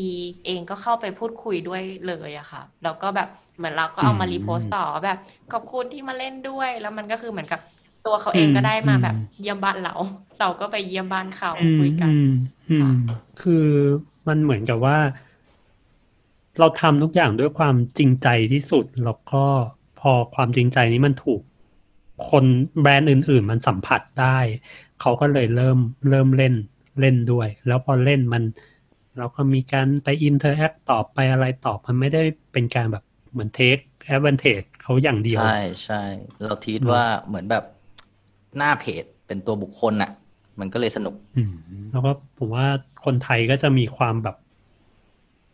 เองก็เข้าไปพูดคุยด้วยเลยอะค่ะแล้วก็แบบเหมือนเราก็เอามา repost ต่อแบบขอบคุณที่มาเล่นด้วย แล้วมันก็คือเหมือนกับ ตัวเขาเองก็ได้มาแบบเยี่ยมบ้านเรา เราก็ไปเยี่ยมบ้านเขาอืมคุยกันอืมอืมคือมันเหมือนกับว่า เราทำทุกอย่างด้วยความจริงใจที่สุด แล้วก็พอความจริงใจนี้มันถูก คนแบรนด์อื่น ๆ มันสัมผัสได้ เขาก็เลยเริ่มเริ่มเล่นเล่นด้วย แล้วพอเล่นมัน เราก็มีการไป interact ตอบไปอะไรตอบมันไม่ได้เป็นการแบบเหมือนเทคแอด a n นเทจเขาอย่างเดียว ใช่ใช่เราคิดว่าเหมือนแบบ หน้าเพจเป็นตัวบุคคลน่ะ มันก็เลยสนุกอืมแล้วก็ผมว่าคนไทยก็จะมีความแบบ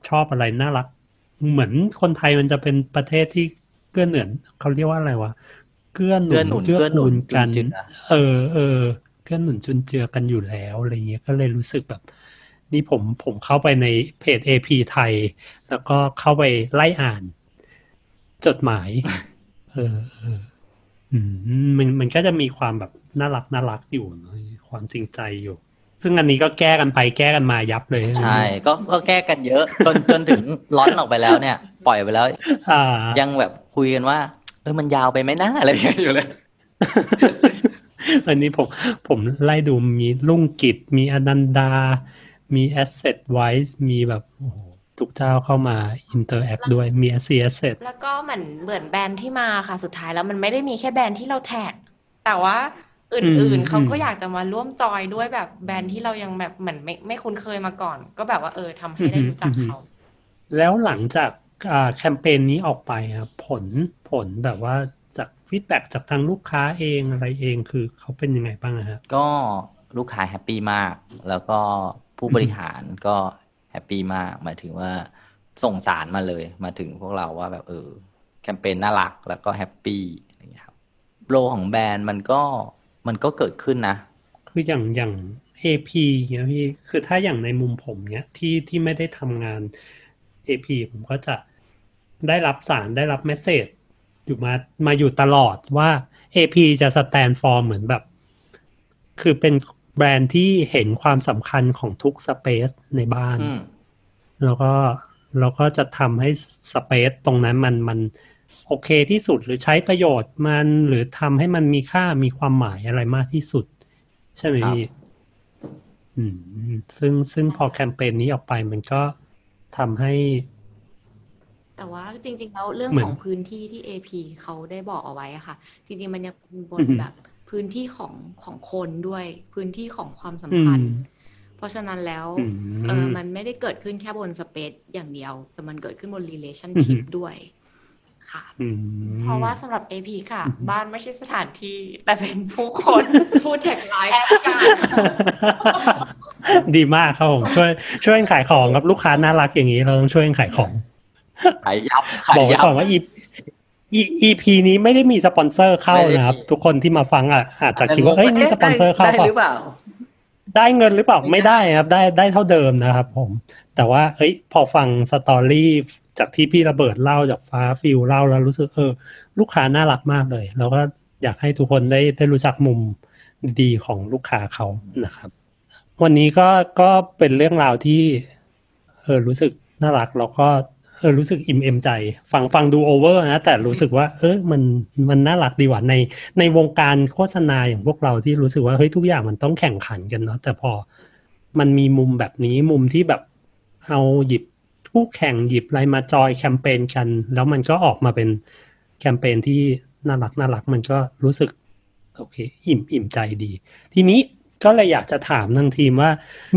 ชอบอะไรน่ารัก เหมือนคนไทยมันจะเป็นประเทศที่เกื้อหนุนเขาเรียกว่าอะไรวะเกื้อหนุเกื้อหนุนเกื้อเกื้อหนุกูนลกันจุนเจือเออเออเกื้อหนุนจุนเจือกันอยู่แล้วอะไรเงี้ยก็เลยรู้สึกแบบ นี่ผมผมเข้าไปในเพจ AP ไทย แล้วก็เข้าไปไล่อ่าน จดหมาย เออเอออื มมันมันก็จะมีความแบบน่ารักน่ารักอยู่เนอะความจริงใจอยู่ ซึ่งอันนี้ก็แก้กันไปแก้กันมายับเลย ใช่ ก็ก็แก้กันเยอะ จนจนถึง launch ออกไปแล้วเนี่ย ปล่อยไปแล้วอ่ายังแบบคุยกันว่า เออมันยาวไปไหมนะอะไรอย่างเงี้ยอยู่เลยอันนี้ผมผมไล่ดูมีลุมพินีมีอนันดา มี Asset Wise มีแบบโอ้โห ทุกเจ้าเข้ามา interact ด้วยมี SC Asset แล้วก็เหมือนเหมือนแบรนด์ที่มาค่ะสุดท้ายแล้วมันไม่ได้มีแค่แบรนด์ที่เรา tag แต่ว่าอื่นๆเขาก็อยากจะมาร่วมจอยด้วยแบบแบรนด์ที่เรายังแบบเหมือนไม่ไม่คุ้นเคยมาก่อน ก็แบบว่าเออทำให้ได้รู้จักเขา แล้วหลังจากแคมเปญนี้ออกไปครับผลผลแบบว่าจาก feedback จากทางลูกค้าเองอะไรเองคือเขาเป็นยังไงบ้างครับก็ลูกค้า happy มาก แล้วก็ผู้บริหารก็ happy มากหมายถึงว่าส่งสารมาเลย มาถึงพวกเราว่าแบบเออ แคมเปญน่ารักแล้วก็ happy อะไรอย่างเงี้ยครับโลของแบรนด์มันก็มันก็เกิดขึ้นนะ คืออย่างอย่าง AP เงี้ยพี่คือถ้าอย่างในมุมผมเนี้ยที่ที่ไม่ได้ทำงาน AP ผมก็จะได้รับสารได้รับ message อยู่มามาอยู่ตลอดว่า AP จะ stand for เหมือนแบบ คือเป็น แบรนด์ที่เห็นความสำคัญของทุก space ในบ้านอืมแล้วก็เราก็จะทำให้สเปซตรงนั้นมันมันโอเคที่สุดหรือใช้ประโยชน์มันหรือทำให้มันมีค่ามีความหมายอะไรมากที่สุด ใช่ไหมครับพี่อืมซึ่งซึ่งพอแคมเปญนี้ออกไปมันก็ทำให้ แต่ว่าจริง ๆ แล้วเรื่องเหมือนของพื้นที่ที่ AP เขาได้บอกเอาไว้อะค่ะ จริง ๆ มันยังเป็นบอืนอฮึแบบ พื้นที่ของของคนด้วย พื้นที่ของความสัมพันธ์ อืม เพราะฉะนั้นแล้วอืมเออมันไม่ได้เกิดขึ้นแค่บน space อย่างเดียว แต่มันเกิดขึ้นบน relationship อือฮึด้วยค่ะอืมเพราะว่าสำหรับ AP ค่ะ บ้านไม่ใช่สถานที่ แต่เป็นผู้คนพูด tagline แอบการดีมากครับผมช่วยช่วยกันขายของครับลูกค้าน่ารักอย่างนี้เราต้องช่วยกันขายของขายยับขายบอกไว้ยับก่อนว่า EP EP นี้ไม่ได้มีสปอนเซอร์เข้านะครับ ทุกคนที่มาฟังอะอาจจะคิดว่าเอ้ยนี่สปอนเซอร์เข้าได้เปล่าหรือเปล่า ได้เงินหรือเปล่าไม่ได้ครับ ได้ได้เท่าเดิมนะครับ ผม แต่ว่าเฮ้ย พอฟัง story จากที่พี่ระเบิดเล่าจากฟ้าฟิลเล่าแล้วรู้สึกเออ ลูกค้าน่ารักมากเลย แล้วก็อยากให้ทุกคนได้ได้รู้จักมุมดีของลูกค้าเขานะครับ วันนี้ก็ก็เป็นเรื่องราวที่เออรู้สึกน่ารักแล้วก็ เออรู้สึกอิ่มเอมใจ ฟังฟังดู over นะ แต่รู้สึกว่า เออมันมันน่ารักดีว่ะในในวงการโฆษณาอย่างพวกเราที่รู้สึกว่าเฮ้ยทุกอย่างมันต้องแข่งขันกันเนาะแต่พอมันมีมุมแบบนี้มุมที่แบบเอาหยิบคู่แข่งหยิบอะไรมาจอยแคมเปญกัน แล้วมันก็ออกมาเป็นแคมเปญที่น่ารักน่ารักมันก็รู้สึกโอเค อิ่มอิ่มใจดี ทีนี้ ก็เลยอยากจะถามทางทีมว่า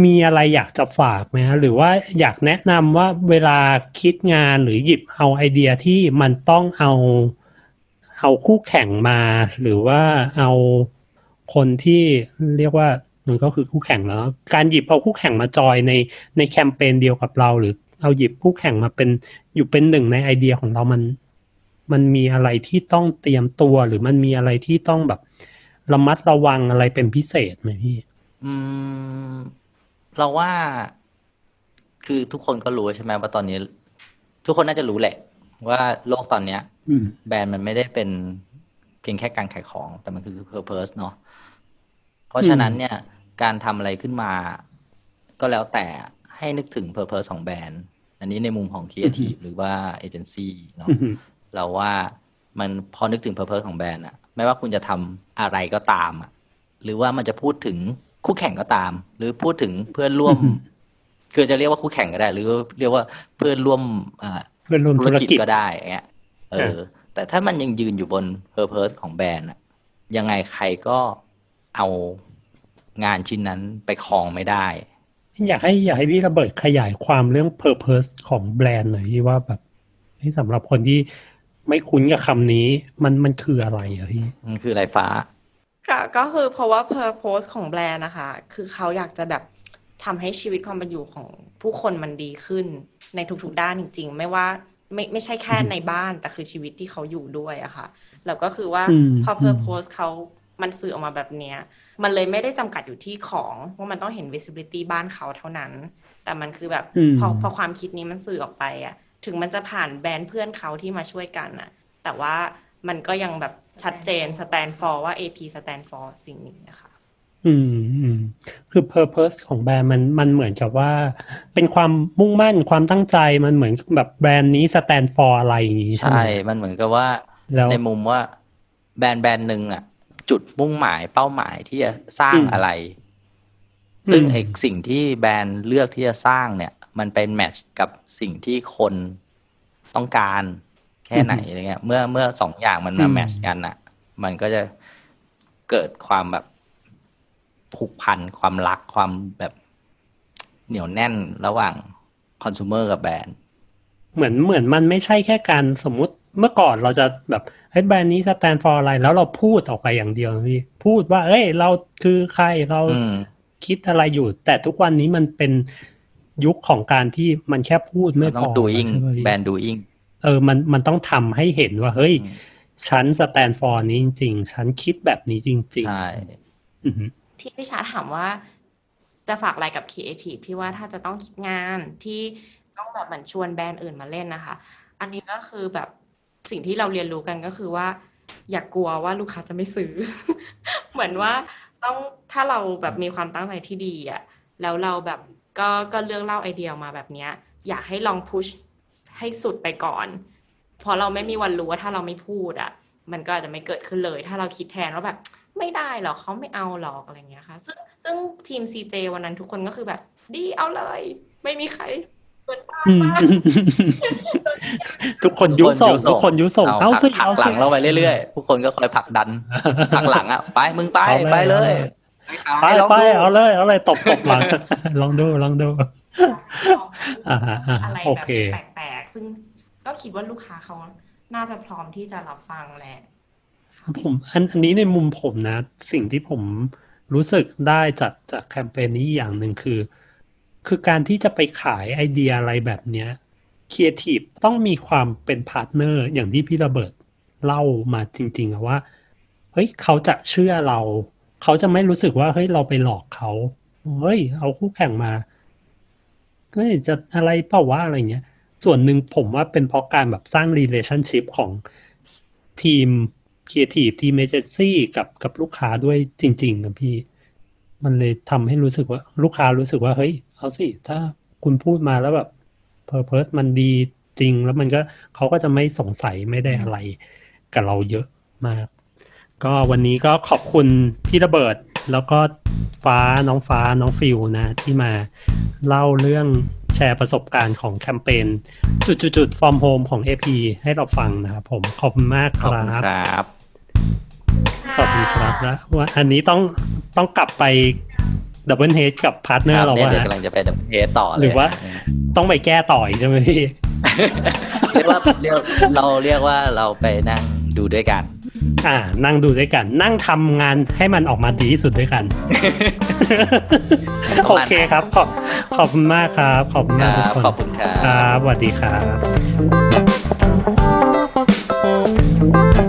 มีอะไรอยากจะฝากไหมฮะหรือว่าอยากแนะนำว่าเวลาคิดงานหรือหยิบเอาไอเดียที่มันต้องเอาเอาคู่แข่งมา หรือว่าเอาคนที่เรียกว่ามันก็คือคู่แข่งแล้ว การหยิบเอาคู่แข่งมาจอยในในแคมเปญเดียวกับเราหรือเอาหยิบคู่แข่งมาเป็นอยู่เป็นหนึ่งในไอเดียของเรามัน มันมีอะไรที่ต้องเตรียมตัวหรือมันมีอะไรที่ต้องแบบ ระมัดระวังอะไรเป็นพิเศษไหมพี่ อืม เราว่า คือทุกคนก็รู้ใช่ไหมว่าตอนนี้ ทุกคนน่าจะรู้แหละ ว่าโลกตอนเนี้ยอืมแบรนด์มันไม่ได้เป็นเพียงแค่การขายของ แต่มันคือ purpose เนาะเพราะฉะนั้นเนี่ย การทำอะไรขึ้นมา ก็แล้วแต่ให้นึกถึง purpose ของแบรนด์อันนี้ในมุมของ creative หรือว่าเอเจนซี่เนาะอือหือเราว่ามันพอนึกถึง purpose ของแบรนด์อะ ไม่ว่าคุณจะทำอะไรก็ตามอะหรือว่ามันจะพูดถึงคู่แข่งก็ตาม หรือพูดถึงเพื่อนร่วม คือจะเรียกว่าคู่แข่งก็ได้ หรือเรียกว่าเพื่อนร่วมอ่าเพื่อนร่วมธุธุรรกิจกิจก็ได้อย่างเงี้ยเออ แต่ถ้ามันยังยืนอยู่บน purpose ของแบรนด์อะยังไงใครก็เอางานชิ้นนั้นไปครองไม่ได้ อยากให้อยากให้พี่ระเบิดขยายความเรื่อง purpose ของแบรนด์หน่อยพี่ว่าแบบที่สำหรับคนที่ ไม่คุ้นกับคำนี้ มันมันคืออะไรอะพี่มันคืออะไรฟ้า ค่ะ ก็คือเพราะว่า purpose ของแบรนด์นะคะ คือเขาอยากจะแบบทำให้ชีวิตความเป็นอยู่ของผู้คนมันดีขึ้นในทุกๆด้านจริง ๆ ไม่ว่าไม่ไม่ใช่แค่ในบ้านแต่คือชีวิตที่เขาอยู่ด้วยอะค่ะแล้วก็คือว่าอืมพออืม purpose เขามันสื่อออกมาแบบเนี้ย มันเลยไม่ได้จำกัดอยู่ที่ของว่ามันต้องเห็น visibility บ้านเขาเท่านั้น แต่มันคือแบบอืมพอพอความคิดนี้มันสื่อออกไปอะ ถึงมันจะผ่านแบรนด์เพื่อนเขาที่มาช่วยกันอะแต่ว่ามันก็ยังแบบชัดเจน stand for ว่า AP stand for สิ่งนี้นะคะอืมอืมคือ purpose ของแบรนด์มันมันเหมือนกับว่า เป็นความมุ่งมั่นความตั้งใจมันเหมือนแบบแบรนด์นี้ stand for อะไรอย่างนี้ใช่ไหใช่มมันเหมือนกับว่าแล้วในมุมว่าแบรนด์แบรนด์หนึ่งอะ จุดมุ่งหมายเป้าหมายที่จะสร้างอืมอะไร ซึ่งอืมไอสิ่งที่แบรนด์เลือกที่จะสร้างเนี่ย มันเป็นแมทช์กับสิ่งที่คนต้องการแค่ไหนอะไรเงี้ย เมื่อเมื่อสองอย่างมันมาแมทช์กันอะมันก็จะเกิดความแบบผูกพันความรักความแบบเหนียวแน่นระหว่างคอน sumer กับแบรนด์ เหมือนเหมือนมันไม่ใช่แค่การสมมุติเมื่อก่อนเราจะแบบเฮ้ยแบรนด์นี้ stand for อะไร แล้วเราพูดออกไปอย่างเดียวนะพี่พูดว่า เอ้ย เราคือใครเราอืมคิดอะไรอยู่ แต่ทุกวันนี้มันเป็น ยุคของการที่มันแค่พูดไม่พอ มันต้อง doing ใช่ไหมพี่แบรนด์ doing เออมันมันต้องทำให้เห็นว่า เฮ้ย ฉัน stand for นี้จริงๆ ฉันคิดแบบนี้จริงใช่ๆอือหือที่พี่ชาถามว่า จะฝากอะไรกับครีเอทีฟที่ว่าถ้าจะต้องคิดงานที่ต้องแบบเหมือนชวนแบรนด์อื่นมาเล่นนะคะ อันนี้ก็คือแบบสิ่งที่เราเรียนรู้กันก็คือว่า อย่ากลัวว่าลูกค้าจะไม่ซื้อ เหมือนว่าต้องถ้าเราแบบมีความตั้งใจที่ดีอะแล้วเราแบบ ก็ก็เลือกเล่าไอเดียออกมาแบบเนี้ย อยากให้ลองพุชให้สุดไปก่อนเพราะเราไม่มีวันรู้ว่าถ้าเราไม่พูดอะมันก็อาจจะไม่เกิดขึ้นเลย ถ้าเราคิดแทนว่าแบบ ไม่ได้หรอกเขาไม่เอาหรอกอะไรเงี้ยค่ะ ซึ่งซึ่งทีม CJ วันนั้นทุกคนก็คือแบบ ดีเอาเลย ไม่มีใครเปิดบ้านอืมบ้างทุกคนยุส่งทุกคนยุส่งเอาเอาผลัสิกผลักเอาหลัสิงเราไปเรื่อยๆผู้คนก็คอยผลักดันผลักหลังอะไปมึงไปเอาเลยไปเลย ไปลองไปดูเอาเลยเอาเลยตบตบหลังลองดูลองดูอ่าฮะอ่าฮะอะไรโอแบบเคแปลกๆซึ่งก็คิดว่าลูกค้าเขาน่าจะพร้อมที่จะรับฟังแหละผมอันอันนี้ในมุมผมนะ สิ่งที่ผมรู้สึกได้จากจากแคมเปญนี้อย่างหนึ่งคือ คือการที่จะไปขายไอเดียอะไรแบบเนี้ยครีเอทีฟต้องมีความเป็น partner อย่างที่พี่ระเบิดเล่ามาจริงๆอะว่าเฮ้ยเขาจะเชื่อเรา เขาจะไม่รู้สึกว่าเฮ้ยเราไปหลอกเขาเฮ้ยเอาคู่แข่งมาเฮ้ยจะอะไรเปล่าวะอะไรเงี้ย ส่วนหนึ่งผมว่าเป็นเพราะการแบบสร้าง relationship ของทีมครีเอทีฟทีมเอเจนซี่กับกับลูกค้าด้วยจริงๆนะพี่ มันเลยทำให้รู้สึกว่าลูกค้ารู้สึกว่า เฮ้ย เอาสิ ถ้าคุณพูดมาแล้วแบบเพอร์เพสมันดีจริง แล้วมันก็เขาก็จะไม่สงสัยไม่ได้อะไร กับเราเยอะมาก ก็วันนี้ก็ขอบคุณพี่ระเบิดแล้วก็ฟ้าน้องฟ้าน้องฟิวนะ ที่มาเล่าเรื่องแชร์ประสบการณ์ของแคมเปญจุดๆๆ from home ของ AP ให้เราฟังนะครับผมขอบคุณมากขคอบรัคุณบครับขอบคุณครับแล้วว่าอันนี้ต้องต้องกลับไปดับเบิลเฮดกับพาร์ทเนอคร์รับเราเนี่ยว่าเดี๋ยวกำลังจะไปดับเทสต่อเลยหรือว่านะต้องไปแก้ต่ออีกใช่ไหมพี่ เรียกว่าเรียกเราเรียกว่าเราไปนั่งดูด้วยกัน อ่า นั่งดูด้วยกัน นั่งทำงานให้มันออกมาดีที่สุดด้วยกัน โอเคครับ ขอบขอบคุณมากครับ ขอบคุณมากทุกคนขอบคุณครับสวัสดีครับ